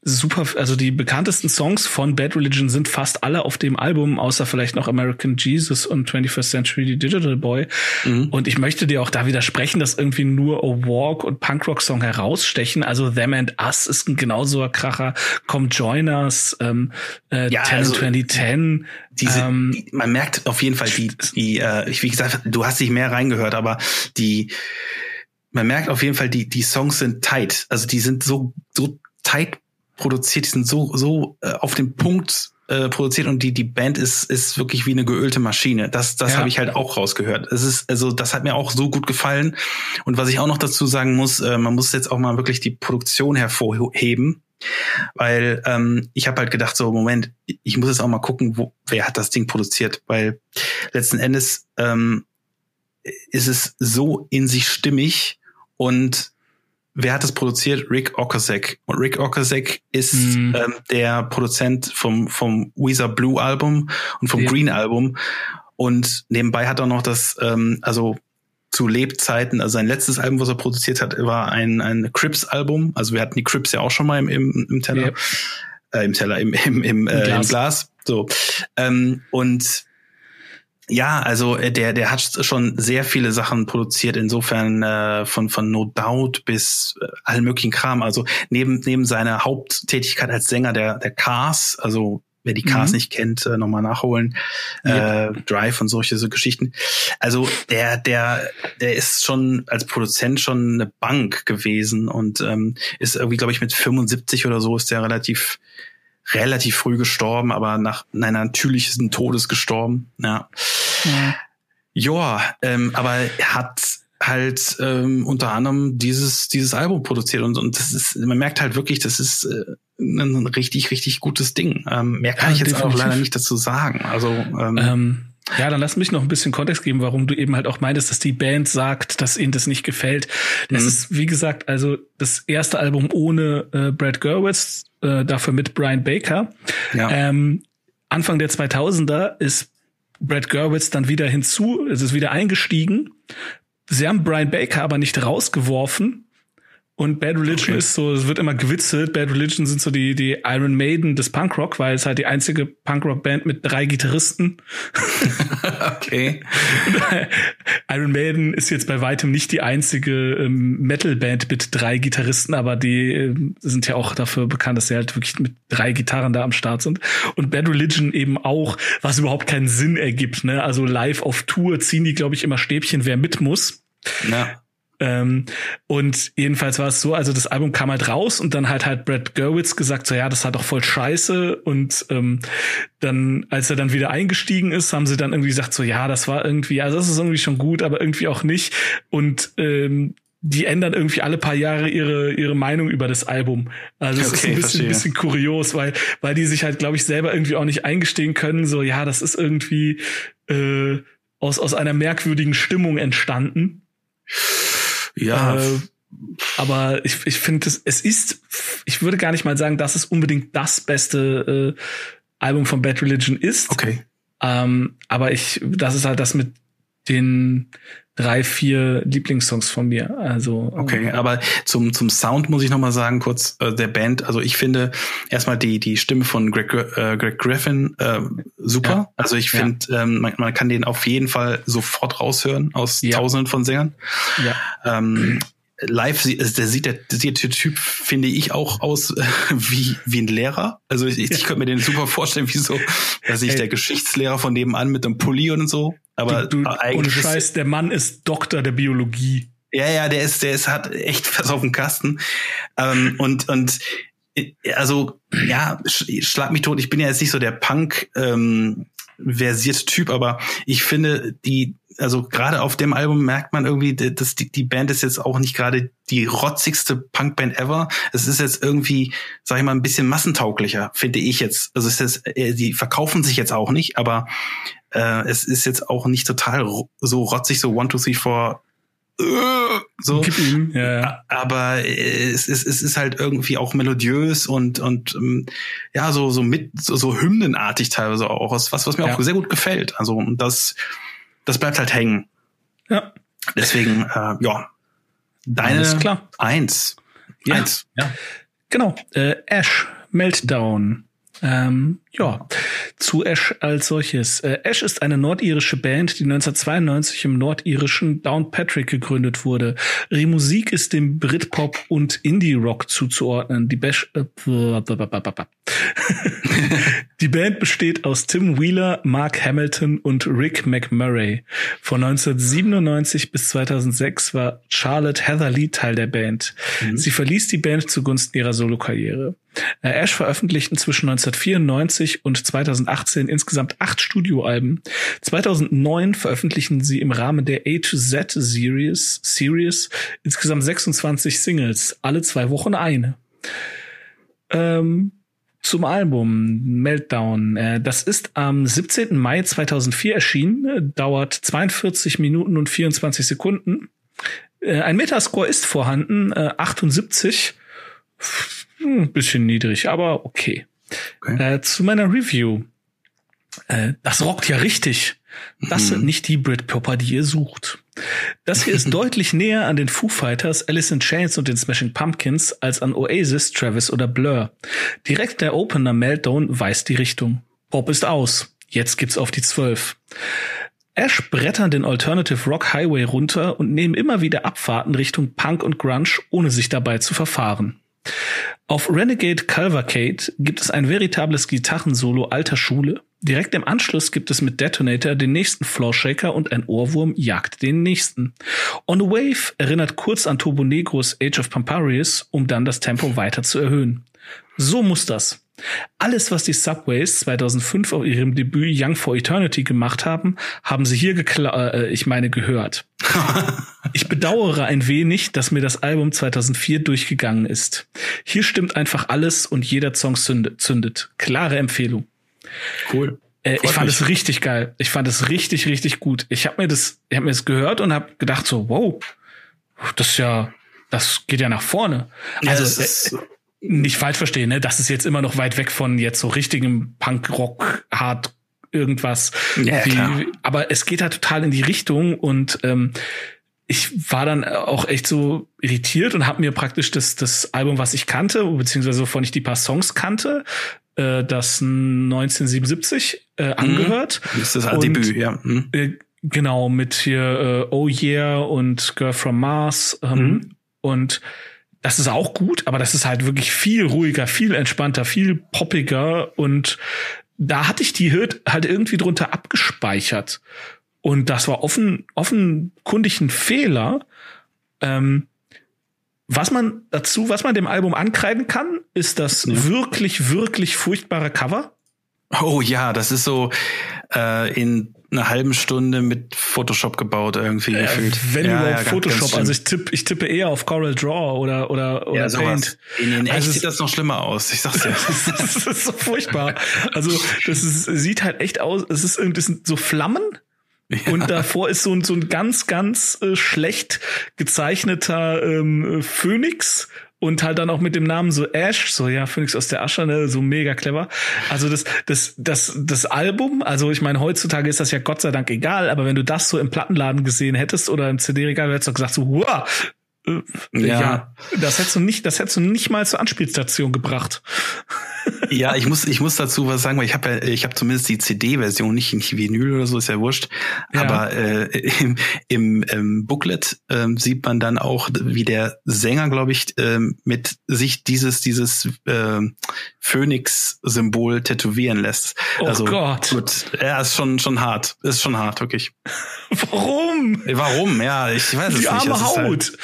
super, also die bekanntesten Songs von Bad Religion sind fast alle auf dem Album, außer vielleicht noch American Jesus und 21st Century Digital Boy. Mhm. Und ich möchte dir auch da widersprechen, dass irgendwie nur A Walk und Punkrock Song herausstechen. Also Them and Us ist ein genauso ein Kracher. Come Join Us, ähm, äh, ja, 10 also, 2010. Diese, ähm, die, man merkt auf jeden Fall die, die äh, wie gesagt, du hast dich mehr reingehört, aber die, man merkt auf jeden Fall, die, die Songs sind tight. Also die sind so, so tight produziert, die sind so, so äh, auf den Punkt äh, produziert und die, die Band ist, ist wirklich wie eine geölte Maschine. Das, das ja. habe ich halt auch rausgehört. Es ist, also, das hat mir auch so gut gefallen. Und was ich auch noch dazu sagen muss, äh, man muss jetzt auch mal wirklich die Produktion hervorheben. Weil ähm, ich habe halt gedacht, so, Moment, ich muss jetzt auch mal gucken, wo, wer hat das Ding produziert. Weil letzten Endes ähm, ist es so in sich stimmig und Wer hat es produziert? Rick Ocasek. Und Rick Ocasek ist mm. ähm, der Produzent vom, vom Weezer Blue Album und vom ja. Green Album. Und nebenbei hat er noch das, ähm, also zu Lebzeiten, also sein letztes Album, was er produziert hat, war ein, ein Crips-Album. Also wir hatten die Crips ja auch schon mal im, im, im Teller. Ja. Äh, Im Teller, im, im, im, äh, Glas. im Glas. So. Ähm, und ja, also äh, der der hat schon sehr viele Sachen produziert. Insofern äh, von von No Doubt bis äh, allen möglichen Kram. Also neben neben seiner Haupttätigkeit als Sänger der der Cars, also wer die Cars mhm. nicht kennt, äh, nochmal nachholen. Äh, Drive und solche so Geschichten. Also der, der, der ist schon als Produzent schon eine Bank gewesen und ähm, ist irgendwie, glaube ich, mit 75 oder so ist der relativ relativ früh gestorben, aber nach einer natürlichen Todes gestorben. Ja. Ja, ja ähm, aber er hat halt ähm, unter anderem dieses dieses Album produziert und, und das ist man merkt halt wirklich das ist äh, ein richtig richtig gutes Ding ähm, mehr kann ja, ich jetzt definitiv. auch leider nicht dazu sagen also ähm, ähm, ja, dann lass mich noch ein bisschen Kontext geben, warum du eben halt auch meintest, dass die Band sagt, dass ihnen das nicht gefällt. Das mhm. ist, wie gesagt, also das erste Album ohne äh, Brad Gurwitz, äh, dafür mit Brian Baker. Ja. Ähm, Anfang der 2000er ist Brad Gurwitz dann wieder hinzu, es ist wieder eingestiegen. Sie haben Brian Baker aber nicht rausgeworfen, und Bad Religion okay. ist so, es wird immer gewitzelt. Bad Religion sind so die, die Iron Maiden des Punkrock, weil es halt die einzige Punkrock-Band mit drei Gitarristen. [laughs] okay. [laughs] Iron Maiden ist jetzt bei weitem nicht die einzige ähm, Metal-Band mit drei Gitarristen, aber die äh, sind ja auch dafür bekannt, dass sie halt wirklich mit drei Gitarren da am Start sind. Und Bad Religion eben auch, was überhaupt keinen Sinn ergibt. Ne? Also live auf Tour ziehen die, glaube ich, immer Stäbchen, wer mit muss. Ja. Ähm, und jedenfalls war es so, also das Album kam halt raus und dann hat halt Brad Gerwitz gesagt, so ja, das war doch voll scheiße. Und ähm, dann, als er dann wieder eingestiegen ist, haben sie dann irgendwie gesagt, so ja, das war irgendwie, also das ist irgendwie schon gut, aber irgendwie auch nicht. Und ähm, die ändern irgendwie alle paar Jahre ihre ihre Meinung über das Album. Also es okay, ist ein bisschen, ein bisschen kurios, weil weil die sich halt, glaube ich, selber irgendwie auch nicht eingestehen können. So ja, das ist irgendwie äh, aus aus einer merkwürdigen Stimmung entstanden. Ja. Äh, aber ich, ich finde, es, es ist, ich würde gar nicht mal sagen, dass es unbedingt das beste äh, Album von Bad Religion ist. Okay. Ähm, aber ich, das ist halt das mit den drei, vier Lieblingssongs von mir. Also okay, aber zum zum Sound muss ich noch mal sagen kurz äh, der Band. Also ich finde erstmal die die Stimme von Greg, äh, Greg Griffin äh, super. Ja. Also ich finde ja. ähm, man, man kann den auf jeden Fall sofort raushören aus ja. Tausenden von Sängern. Ja. Ähm, live also der sieht der, der Typ finde ich auch aus äh, [laughs] wie wie ein Lehrer. Also ich, ich könnte mir den super vorstellen, wie so, dass ich Ey. der Geschichtslehrer von nebenan mit einem Pulli und so. Aber du, du, eigentlich ohne Scheiß, der Mann ist Doktor der Biologie. Ja, ja, der ist, der ist hat echt was auf dem Kasten. Ähm, und und also ja, schlag mich tot. Ich bin ja jetzt nicht so der Punk ähm, versierte Typ, aber ich finde die also gerade auf dem Album merkt man irgendwie, dass die, die Band ist jetzt auch nicht gerade die rotzigste Punkband ever. Es ist jetzt irgendwie, sag ich mal, ein bisschen massentauglicher, finde ich jetzt. Also es ist jetzt, äh, die verkaufen sich jetzt auch nicht, aber äh, es ist jetzt auch nicht total so rotzig, so one, two, three, four, äh, so. Ja. Aber es ist, es ist halt irgendwie auch melodiös und, und ähm, ja, so, so mit, so, so hymnenartig teilweise auch. Was, was mir ja. auch sehr gut gefällt. Also das, das bleibt halt hängen. Ja. Deswegen, äh, ja. Deine Alles klar. Eins. Ja. Eins. Ja. Genau. Äh, Ash, Meltdown. Ähm, ja, zu Ash als solches. Äh, Ash ist eine nordirische Band, die 1992 im nordirischen Downpatrick gegründet wurde. Ihre Musik ist dem Britpop und Indie-Rock zuzuordnen. Die, Bash äh, [laughs] die Band besteht aus Tim Wheeler, Mark Hamilton und Rick McMurray. Von 1997 bis 2006 war Charlotte Heatherly Teil der Band. Mhm. Sie verließ die Band zugunsten ihrer Solokarriere. Äh, Ash veröffentlichten zwischen 1994 und 2018 insgesamt acht Studioalben. 2009 veröffentlichten sie im Rahmen der A to Z Series, Series insgesamt 26 Singles, alle zwei Wochen eine. Ähm, zum Album Meltdown. Äh, das ist am 17. Mai 2004 erschienen, dauert 42 Minuten und 24 Sekunden. Äh, ein Metascore ist vorhanden, 78 ein hm, bisschen niedrig, aber okay. Okay. Äh, zu meiner Review. Äh, das rockt ja richtig. Das sind mhm. nicht die Britpopper, die ihr sucht. Das hier ist [laughs] deutlich näher an den Foo Fighters, Alice in Chains und den Smashing Pumpkins als an Oasis, Travis oder Blur. Direkt der Opener Meltdown weist die Richtung. Pop ist aus. Jetzt gibt's auf die Zwölf. Ash brettern den Alternative Rock Highway runter und nehmen immer wieder Abfahrten Richtung Punk und Grunge, ohne sich dabei zu verfahren. Auf Renegade Cavalcade gibt es ein veritables Gitarrensolo alter Schule. Direkt im Anschluss gibt es mit Detonator den nächsten Floorshaker und ein Ohrwurm jagt den nächsten. On the Wave erinnert kurz an Turbo Negros Age of Pamparius, um dann das Tempo weiter zu erhöhen. So muss das. Alles, was die Subways 2005 auf ihrem Debüt Young for Eternity gemacht haben, haben sie hier gekla äh, ich meine gehört. [laughs] ich bedauere ein wenig, dass mir das Album 2004 durchgegangen ist. Hier stimmt einfach alles und jeder Song zündet. zündet. Klare Empfehlung. Cool. Äh, ich fand es richtig geil. Ich fand es richtig, richtig gut. Ich habe mir das, ich habe mir das gehört und habe gedacht so, wow, das ist ja, das geht ja nach vorne. Also ja, nicht falsch verstehen, ne? Das ist jetzt immer noch weit weg von jetzt so richtigem Punk-Rock, Hard irgendwas. Ja, wie, aber es geht da total in die Richtung und ähm, ich war dann auch echt so irritiert und habe mir praktisch das, das Album, was ich kannte, beziehungsweise wovon ich die paar Songs kannte, äh, das 1977 äh, mhm. angehört. Das ist das Debüt, ja. Mhm. Äh, genau, mit hier äh, Oh Yeah und Girl from Mars ähm, mhm. und das ist auch gut, aber das ist halt wirklich viel ruhiger, viel entspannter, viel poppiger und da hatte ich die Hürde halt irgendwie drunter abgespeichert. Und das war offen, offenkundig ein Fehler. Ähm, was man dazu, was man dem Album ankreiden kann, ist das ja. wirklich, wirklich furchtbare Cover. Oh ja, das ist so äh, in einer halben Stunde mit Photoshop gebaut irgendwie äh, gefühlt. Wenn ja, überhaupt ja, Photoshop. Also ich tippe ich tippe eher auf Coral Draw oder oder oder ja, Paint. In, in echt also sieht das noch schlimmer aus. Ich sag's dir. [laughs] das ist so furchtbar. Also das ist, sieht halt echt aus. Es ist irgendwie so Flammen. Ja. Und davor ist so ein, so ein ganz, ganz äh, schlecht gezeichneter ähm, Phönix und halt dann auch mit dem Namen so Ash, so ja, Phoenix aus der Asche, ne, so mega clever. Also das, das, das, das Album, also ich meine, heutzutage ist das ja Gott sei Dank egal, aber wenn du das so im Plattenladen gesehen hättest oder im CD-Regal, hättest du gesagt so, wow, äh, ja. ja. das hättest du nicht, das hättest du nicht mal zur Anspielstation gebracht. Ja, ich muss, ich muss dazu was sagen, weil ich habe ja, ich habe zumindest die CD-Version, nicht, nicht Vinyl oder so, ist ja wurscht. Ja. Aber äh, im, im, im Booklet äh, sieht man dann auch, wie der Sänger, glaube ich, äh, mit sich dieses, dieses äh, Phoenix-Symbol tätowieren lässt. Oh also, Gott. Gut, ja, ist schon, schon hart. Ist schon hart, wirklich. [laughs] Warum? Warum? Ja, ich weiß die es nicht. Arme Haut. Halt,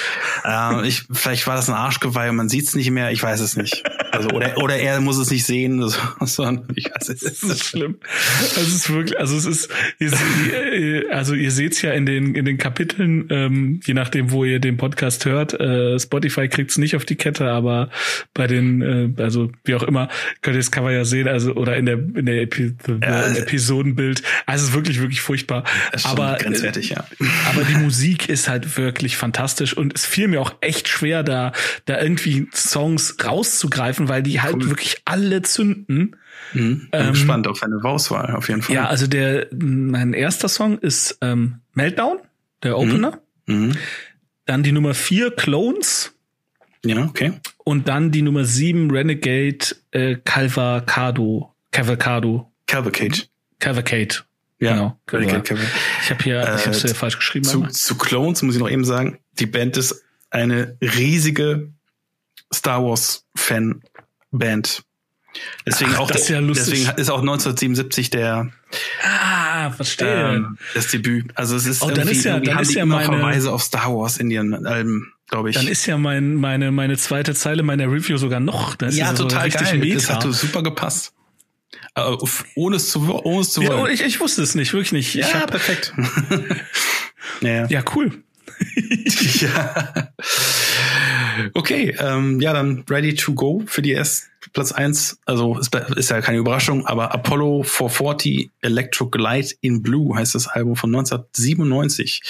äh, ich, vielleicht war das ein Arschgeweih und man sieht es nicht mehr. Ich weiß es nicht. Also oder oder er muss es nicht sehen. [laughs] sondern ich weiß es. Das ist schlimm. Das ist wirklich. Also es ist. Ihr, also ihr seht's ja in den in den Kapiteln. Ähm, je nachdem, wo ihr den Podcast hört. Äh, Spotify kriegt's nicht auf die Kette, aber bei den äh, also wie auch immer könnt ihr das Cover ja sehen. Also oder in der in der Epi ja, äh, Episodenbild. Also es ist wirklich wirklich furchtbar. aber grenzwertig, ja. Aber die Musik ist halt wirklich fantastisch und es fiel mir auch echt schwer, da, da irgendwie Songs rauszugreifen, weil die halt cool. wirklich alle zünden. Mhm. Bin ähm, gespannt auf eine Auswahl, auf jeden Fall. Ja, also der, mein erster Song ist ähm, Meltdown, der Opener. Mhm. Mhm. Dann die Nummer vier Clones. Ja, okay. Und dann die Nummer sieben Renegade äh, Calvacado. Cavalcado. Cavalcade. Cavalcade. Ja, genau. Ich habe hier, ich habe es ja falsch geschrieben. Zu, zu Clones muss ich noch eben sagen, die Band ist eine riesige Star Wars Fan Band. Deswegen Ach, auch das ist ja lustig. deswegen ist auch 1977 der Ah, verstehe. Ähm, das Debüt. Also es ist oh, dann ist ja, dann ist ja meine Verweise auf Star Wars in ihren Alben, glaube ich. Dann ist ja mein meine meine zweite Zeile meiner Review sogar noch. Das ja, ist total so geil. Meta. Das hat super gepasst. Uh, ohne es zu, ohne es zu wollen. Ja, ich, ich wusste es nicht, wirklich nicht. Ja, ich hab, perfekt. [laughs] ja. ja, cool. [laughs] ja. Okay, ähm, ja, dann ready to go für die erst Platz eins. Also ist, ist ja keine Überraschung, aber Apollo 440 Electro Glide in Blue heißt das Album von 1997.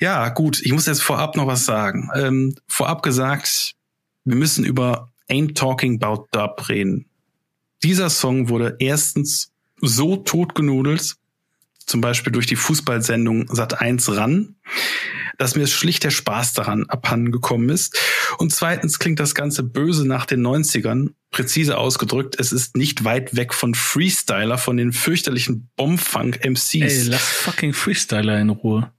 Ja, gut, ich muss jetzt vorab noch was sagen. Ähm, vorab gesagt, wir müssen über Ain't Talking About Dub reden. Dieser Song wurde erstens so totgenudelt, zum Beispiel durch die Fußballsendung Sat 1 ran, dass mir schlicht der Spaß daran abhanden gekommen ist. Und zweitens klingt das Ganze böse nach den 90ern. Präzise ausgedrückt, es ist nicht weit weg von Freestyler, von den fürchterlichen Bombfunk-MCs. Ey, lass fucking Freestyler in Ruhe.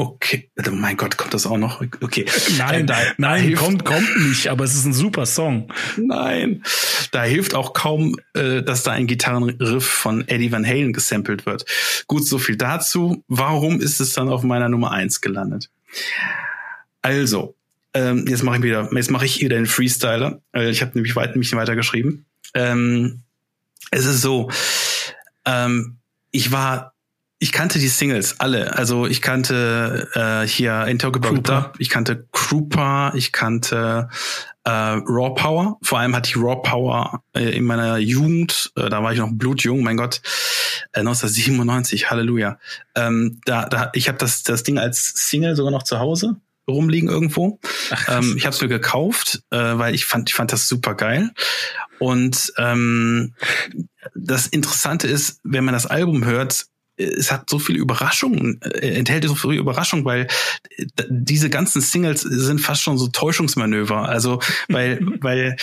Okay, oh mein Gott, kommt das auch noch? Okay. Nein, da, nein, da kommt, kommt nicht, aber es ist ein super Song. Nein, da hilft auch kaum, äh, dass da ein Gitarrenriff von Eddie Van Halen gesampelt wird. Gut, so viel dazu. Warum ist es dann auf meiner Nummer eins gelandet? Also, ähm, jetzt mache ich wieder, jetzt mache ich hier den Freestyler. Äh, ich habe nämlich weit, mich weiter geschrieben. Ähm, es ist so, ähm, ich war ich kannte die Singles alle. Also ich kannte äh, hier In Talk About Dub, ich kannte Krupa, ich kannte äh, Raw Power. Vor allem hatte ich Raw Power äh, in meiner Jugend, äh, da war ich noch blutjung, mein Gott, äh, 1997, Halleluja. Ähm, da, da, ich habe das, das Ding als Single sogar noch zu Hause rumliegen irgendwo. Ach, ähm, ich habe es mir gekauft, äh, weil ich fand, ich fand das super geil. Und ähm, das Interessante ist, wenn man das Album hört, es hat so viele Überraschungen, äh, enthält so viele Überraschungen, weil äh, diese ganzen Singles sind fast schon so Täuschungsmanöver. Also, weil, [laughs] weil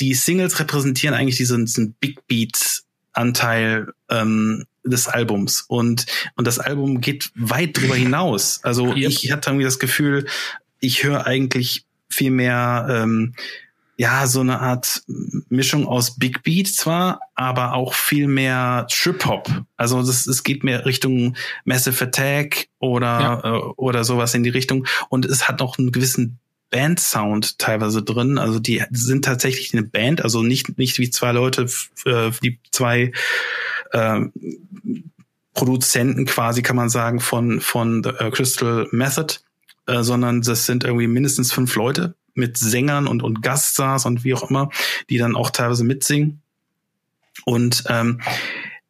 die Singles repräsentieren eigentlich diesen, diesen Big Beat Anteil ähm, des Albums und und das Album geht weit drüber hinaus. Also yep. ich hatte irgendwie das Gefühl, ich höre eigentlich viel mehr ähm, ja, so eine Art Mischung aus Big Beat zwar, aber auch viel mehr Trip Hop. Also das, es geht mehr Richtung Massive Attack oder, ja. äh, oder sowas in die Richtung. Und es hat noch einen gewissen Band-Sound teilweise drin. Also die sind tatsächlich eine Band, also nicht, nicht wie zwei Leute, äh, die zwei äh, Produzenten quasi, kann man sagen, von, von The, uh, Crystal Method, äh, sondern das sind irgendwie mindestens fünf Leute, mit Sängern und, und Gaststars und wie auch immer, die dann auch teilweise mitsingen. Und ähm,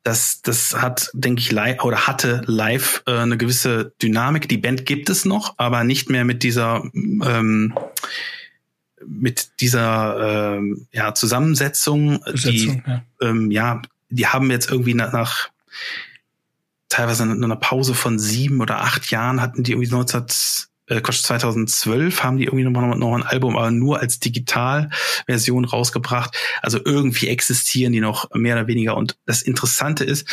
das, das hat, denke ich, live oder hatte live äh, eine gewisse Dynamik. Die Band gibt es noch, aber nicht mehr mit dieser ähm, mit dieser ähm, ja, Zusammensetzung, die ja. Ähm, ja, die haben jetzt irgendwie nach, nach teilweise in einer Pause von sieben oder acht Jahren hatten die irgendwie 19 äh, Quatsch, 2012 haben die irgendwie noch, noch ein Album, aber nur als Digitalversion rausgebracht. Also irgendwie existieren die noch mehr oder weniger. Und das Interessante ist,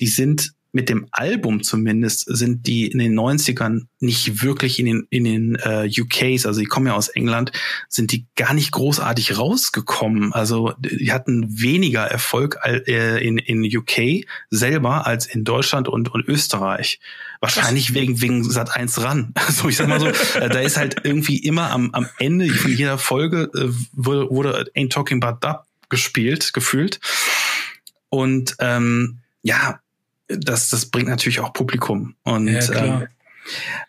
die sind mit dem Album zumindest sind die in den 90ern nicht wirklich in den, in den äh, UKs, also die kommen ja aus England, sind die gar nicht großartig rausgekommen. Also die hatten weniger Erfolg äh, in, in UK selber als in Deutschland und, und Österreich. Wahrscheinlich wegen, wegen Sat 1 ran. [laughs] Also ich sag mal so, äh, da ist halt irgendwie immer am, am Ende von jeder Folge äh, wurde, wurde Ain't Talking About Dub gespielt, gefühlt. Und ähm, ja, das, das bringt natürlich auch Publikum. Und ja. Ähm,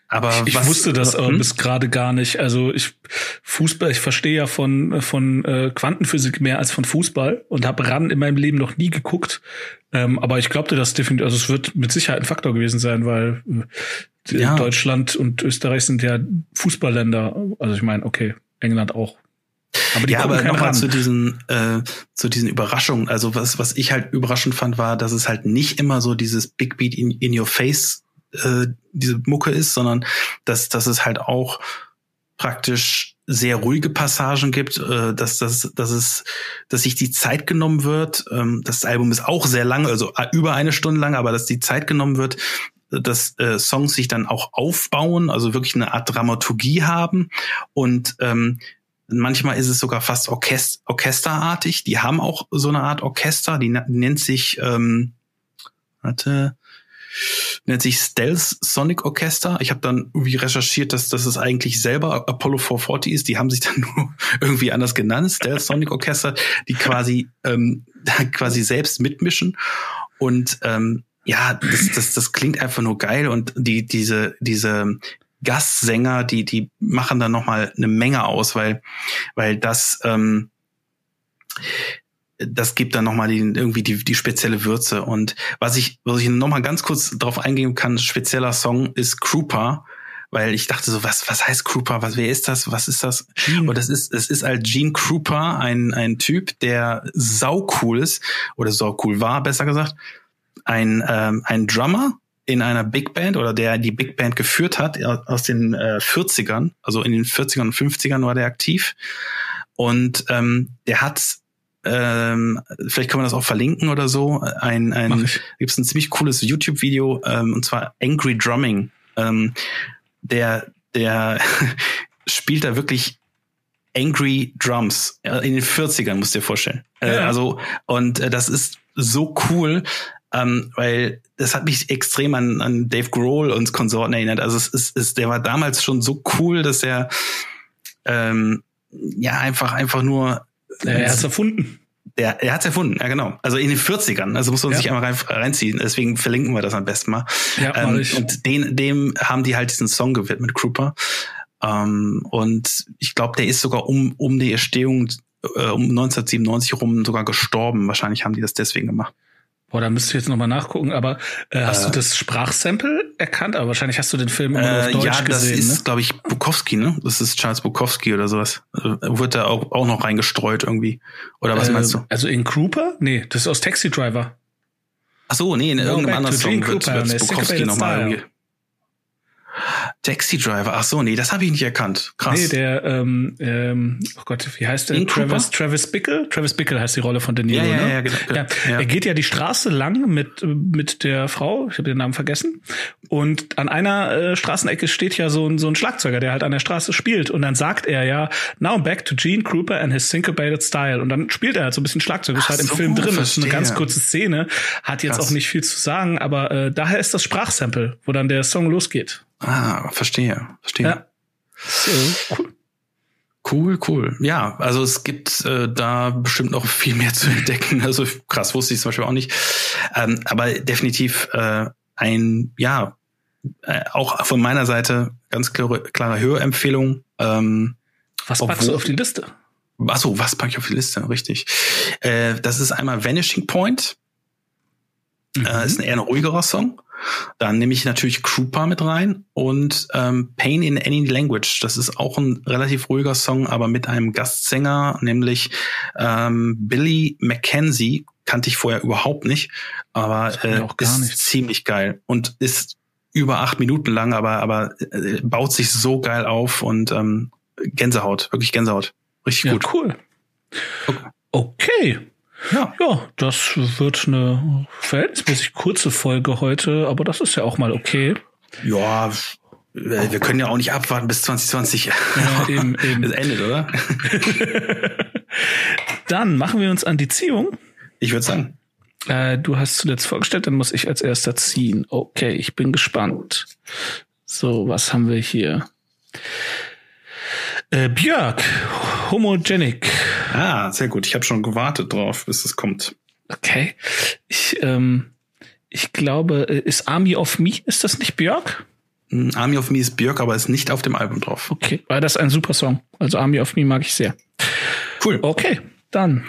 aber ich was, wusste das aber hm? bis gerade gar nicht. Also ich Fußball, ich verstehe ja von von äh, Quantenphysik mehr als von Fußball und habe ran in meinem Leben noch nie geguckt. Ähm, aber ich glaubte das definitiv. Also es wird mit Sicherheit ein Faktor gewesen sein, weil äh, ja. Deutschland und Österreich sind ja Fußballländer. Also ich meine, okay, England auch. Aber die ja, aber nochmal zu diesen, äh, zu diesen Überraschungen. Also was, was ich halt überraschend fand, war, dass es halt nicht immer so dieses Big Beat in, in your face, äh, diese Mucke ist, sondern dass, dass es halt auch praktisch sehr ruhige Passagen gibt, äh, dass, dass, dass es, dass sich die Zeit genommen wird. Ähm, das Album ist auch sehr lang, also äh, über eine Stunde lang, aber dass die Zeit genommen wird, dass äh, Songs sich dann auch aufbauen, also wirklich eine Art Dramaturgie haben und ähm, Manchmal ist es sogar fast Orchest orchesterartig. Die haben auch so eine Art Orchester, die, nennt sich, ähm, warte, nennt sich Stealth Sonic Orchester. Ich habe dann irgendwie recherchiert, dass, dass es eigentlich selber Apollo 440 ist. Die haben sich [laughs] dann nur irgendwie anders genannt, Stealth Sonic Orchester, die quasi ähm, [laughs] quasi selbst mitmischen. Und ähm, ja, das, das, das klingt einfach nur geil und die, diese, diese Gastsänger, die, die machen dann nochmal eine Menge aus, weil, weil das, ähm, das gibt dann nochmal die, irgendwie die, die spezielle Würze. Und was ich, was ich nochmal ganz kurz drauf eingehen kann, spezieller Song ist Krupa, weil ich dachte so, was, was heißt Krupa? Was, wer ist das? Was ist das? Gene. Und das ist, es ist halt Gene Krupa, ein, ein Typ, der sau cool ist, oder sau cool war, besser gesagt. Ein, ähm, ein Drummer, in einer Big Band oder der die Big Band geführt hat aus den äh, 40ern, also in den 40ern und 50ern war der aktiv. Und ähm, der hat ähm, vielleicht kann man das auch verlinken oder so. Ein, ein gibt es ein ziemlich cooles YouTube-Video ähm, und zwar Angry Drumming. Ähm, der der [laughs] spielt da wirklich Angry Drums in den 40ern, musst du dir vorstellen. Äh, ja. Äh, also und äh, das ist so cool, ähm, weil das hat mich extrem an, an Dave Grohl und Konsorten erinnert. Also es ist, ist, der war damals schon so cool, dass er ähm, ja einfach einfach nur er hat es erfunden. Der, er hat es erfunden, ja genau. Also in den 40ern, also muss man ja. sich einmal rein, reinziehen. Deswegen verlinken wir das am besten mal. Ja, ähm, und den, dem haben die halt diesen Song gewidmet, Krupa. Ähm, und ich glaube, der ist sogar um, um die Erstehung äh, um 1997 rum sogar gestorben. Wahrscheinlich haben die das deswegen gemacht. Boah, da müsste ich jetzt nochmal nachgucken, aber äh, hast äh, du das Sprachsample erkannt? Aber wahrscheinlich hast du den Film immer äh, auf Deutsch ja, gesehen. Ja, das ist, ne? glaube ich, Bukowski, ne? Das ist Charles Bukowski oder sowas. Also, wird da auch, auch noch reingestreut irgendwie. Oder was äh, meinst du? Also in Cooper? Nee, das ist aus Taxi Driver. Ach so, nee, in no, irgendeinem anderen Song wird, wird Bukowski nochmal irgendwie. Taxi Driver, ach so, nee, das habe ich nicht erkannt. Krass. Nee, der, ähm, ähm, oh Gott, wie heißt der? Travis, Travis Bickle? Travis Bickle heißt die Rolle von De Niro, ja, ja, ne? Ja, genau, ja, ja. Er geht ja die Straße lang mit, mit der Frau, ich habe den Namen vergessen, und an einer äh, Straßenecke steht ja so ein, so ein Schlagzeuger, der halt an der Straße spielt, und dann sagt er ja, now back to Gene Krupa and his syncopated style, und dann spielt er halt so ein bisschen Schlagzeug, das ist halt im so, Film drin, verstehe. das ist eine ganz kurze Szene, hat jetzt Krass. auch nicht viel zu sagen, aber äh, daher ist das Sprachsample, wo dann der Song losgeht. Ah, verstehe, verstehe. Ja. So, cool. Cool, cool. Ja, also es gibt äh, da bestimmt noch viel mehr zu [laughs] entdecken. Also krass wusste ich zum Beispiel auch nicht. Ähm, aber definitiv äh, ein, ja, äh, auch von meiner Seite ganz klare, klare Hörempfehlung. Ähm, was packst du auf die Liste? Achso, was packe ich auf die Liste? Richtig. Äh, das ist einmal Vanishing Point. Mhm. Äh, ist ein eher ein ruhigerer Song. Dann nehme ich natürlich Krupa mit rein und ähm, Pain in Any Language. Das ist auch ein relativ ruhiger Song, aber mit einem Gastsänger, nämlich ähm, Billy Mackenzie. Kannte ich vorher überhaupt nicht, aber äh, ist nicht. ziemlich geil und ist über acht Minuten lang, aber aber äh, baut sich so geil auf und ähm, Gänsehaut, wirklich Gänsehaut, richtig ja, gut. Cool. Okay. okay. Ja. ja, das wird eine verhältnismäßig kurze Folge heute, aber das ist ja auch mal okay. Ja, wir können ja auch nicht abwarten bis 2020 ja, eben, [laughs] eben. es endet, oder? [laughs] Dann machen wir uns an die Ziehung. Ich würde sagen. Äh, du hast zuletzt vorgestellt, dann muss ich als erster ziehen. Okay, ich bin gespannt. So, was haben wir hier? Äh, Björk, Homogenic. Ah, sehr gut. Ich habe schon gewartet drauf, bis es kommt. Okay. Ich, ähm, ich glaube, äh, ist Army of Me, ist das nicht Björk? Hm, Army of Me ist Björk, aber ist nicht auf dem Album drauf. Okay, weil das ist ein super Song. Also Army of Me mag ich sehr. Cool. Okay, dann.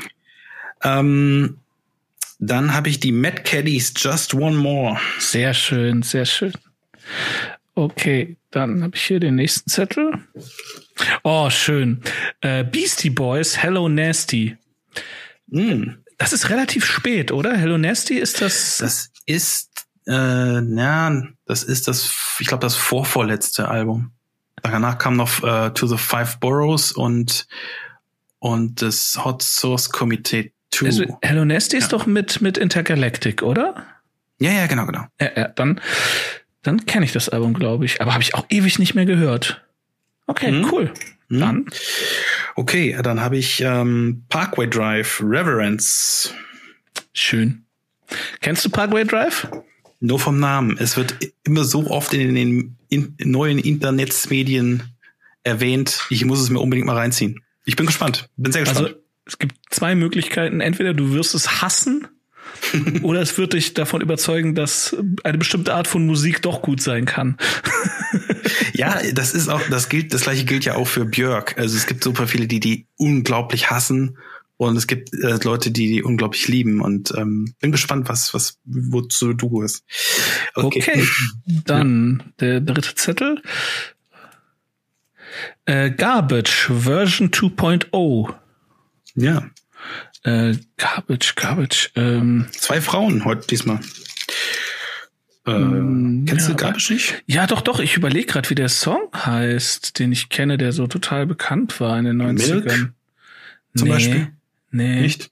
Ähm, dann habe ich die Mad Caddies Just One More. Sehr schön, sehr schön. Okay, dann habe ich hier den nächsten Zettel. Oh, schön. Äh, Beastie Boys, Hello Nasty. Mm. Das ist relativ spät, oder? Hello Nasty ist das? Das ist, äh, ja, das ist das, ich glaube, das vorvorletzte Album. Danach kam noch äh, To the Five Boroughs und und das Hot Source Committee 2. Also, Hello Nasty ja. ist doch mit mit Intergalactic, oder? Ja, ja, genau, genau. Ja, ja, dann dann kenne ich das Album, glaube ich, aber habe ich auch ewig nicht mehr gehört. Okay, mhm. cool. Mhm. Dann. Okay, dann habe ich ähm, Parkway Drive Reverence. Schön. Kennst du Parkway Drive? Nur vom Namen. Es wird immer so oft in den in neuen Internetsmedien erwähnt. Ich muss es mir unbedingt mal reinziehen. Ich bin gespannt. Bin sehr gespannt. Also, es gibt zwei Möglichkeiten. Entweder du wirst es hassen [laughs] Oder es wird dich davon überzeugen, dass eine bestimmte Art von Musik doch gut sein kann. [laughs] ja, das ist auch, das gilt, das gleiche gilt ja auch für Björk. Also es gibt super viele, die die unglaublich hassen und es gibt äh, Leute, die die unglaublich lieben und ähm, bin gespannt, was was wozu du bist. Okay, okay. [laughs] dann ja. der dritte Zettel. Äh, Garbage Version 2.0. Ja. Äh, Garbage, Garbage. Ähm, Zwei Frauen heute diesmal. Äh, mm, kennst ja, du Garbage nicht? Ja, doch, doch. Ich überlege gerade, wie der Song heißt, den ich kenne, der so total bekannt war in den 90ern. Milk? Zum nee, Beispiel? Nee. Nicht?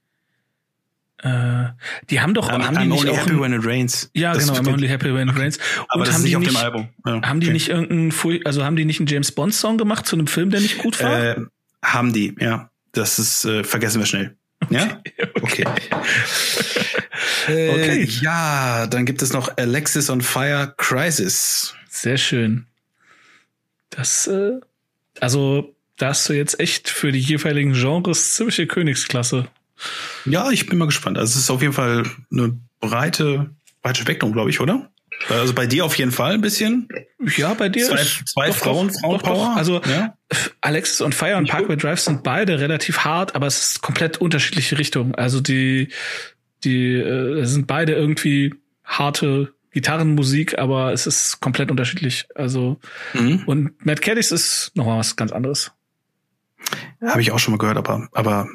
Äh, die haben doch, I'm, haben die I'm nicht only auch happy when it rains. Ja, das genau, I'm only happy when it rains. Aber Und das haben ist nicht auf dem Album. Ja, haben die okay. nicht irgendeinen, also haben die nicht einen James Bond Song gemacht zu einem Film, der nicht gut war? Äh, haben die, ja. Das ist, äh, vergessen wir schnell. Ja? Okay. äh, okay. Ja, dann gibt es noch Alexis on Fire Crisis. Sehr schön. Das, äh, also, da hast du jetzt echt für die jeweiligen Genres ziemliche Königsklasse. Ja, ich bin mal gespannt. Also, es ist auf jeden Fall eine breite, breite Spektrum, glaube ich, oder? Also bei dir auf jeden Fall ein bisschen. Ja, bei dir. Zwei, zwei doch, Frauen, Frauenpower. Also ja. Alexis und Fire und Parkway Drive sind beide relativ hart, aber es ist komplett unterschiedliche Richtungen. Also die, die äh, sind beide irgendwie harte Gitarrenmusik, aber es ist komplett unterschiedlich. Also mhm. und Matt Caddis ist noch mal was ganz anderes. Habe ich auch schon mal gehört, aber aber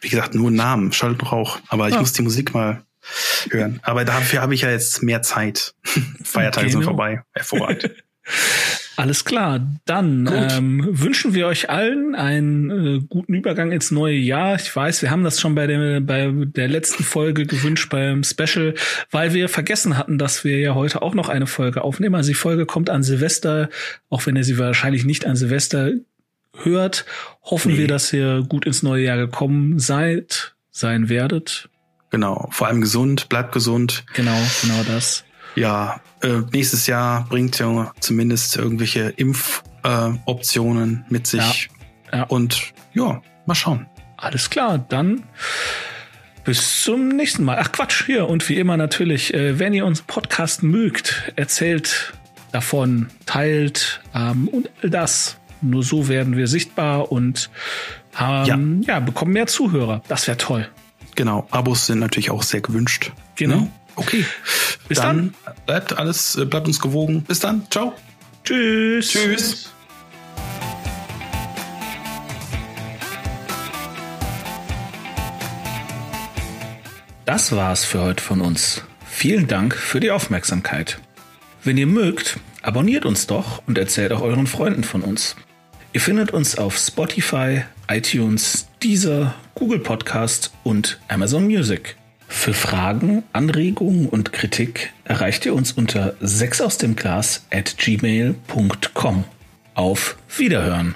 wie gesagt nur Namen, Schall und Rauch. Aber ich ja. muss die Musik mal hören. Aber dafür habe ich ja jetzt mehr Zeit. [laughs] Feiertage okay, sind vorbei. Hervorragend. [laughs] Alles klar. Dann ähm, wünschen wir euch allen einen äh, guten Übergang ins neue Jahr. Ich weiß, wir haben das schon bei der, bei der letzten Folge gewünscht beim Special, weil wir vergessen hatten, dass wir ja heute auch noch eine Folge aufnehmen. Also die Folge kommt an Silvester, auch wenn ihr sie wahrscheinlich nicht an Silvester hört. Hoffen nee. wir, dass ihr gut ins neue Jahr gekommen seid, sein werdet. Genau, vor allem gesund, bleibt gesund. Genau, genau das. Ja, äh, nächstes Jahr bringt ja zumindest irgendwelche Impfoptionen äh, mit sich. Ja, ja. Und ja, mal schauen. Alles klar, dann bis zum nächsten Mal. Ach Quatsch, hier und wie immer natürlich, äh, wenn ihr unseren Podcast mögt, erzählt davon, teilt ähm, und all das. Nur so werden wir sichtbar und ähm, ja. ja bekommen mehr Zuhörer. Das wäre toll. Genau, Abos sind natürlich auch sehr gewünscht. Genau. Ne? Okay. Bis dann. dann. Bleibt alles, äh, bleibt uns gewogen. Bis dann. Ciao. Tschüss. Tschüss. Das war's für heute von uns. Vielen Dank für die Aufmerksamkeit. Wenn ihr mögt, abonniert uns doch und erzählt auch euren Freunden von uns. Ihr findet uns auf Spotify, iTunes, Deezer, Google Podcast und Amazon Music. Für Fragen, Anregungen und Kritik erreicht ihr uns unter 6 aus dem Glas at gmail.com. Auf Wiederhören!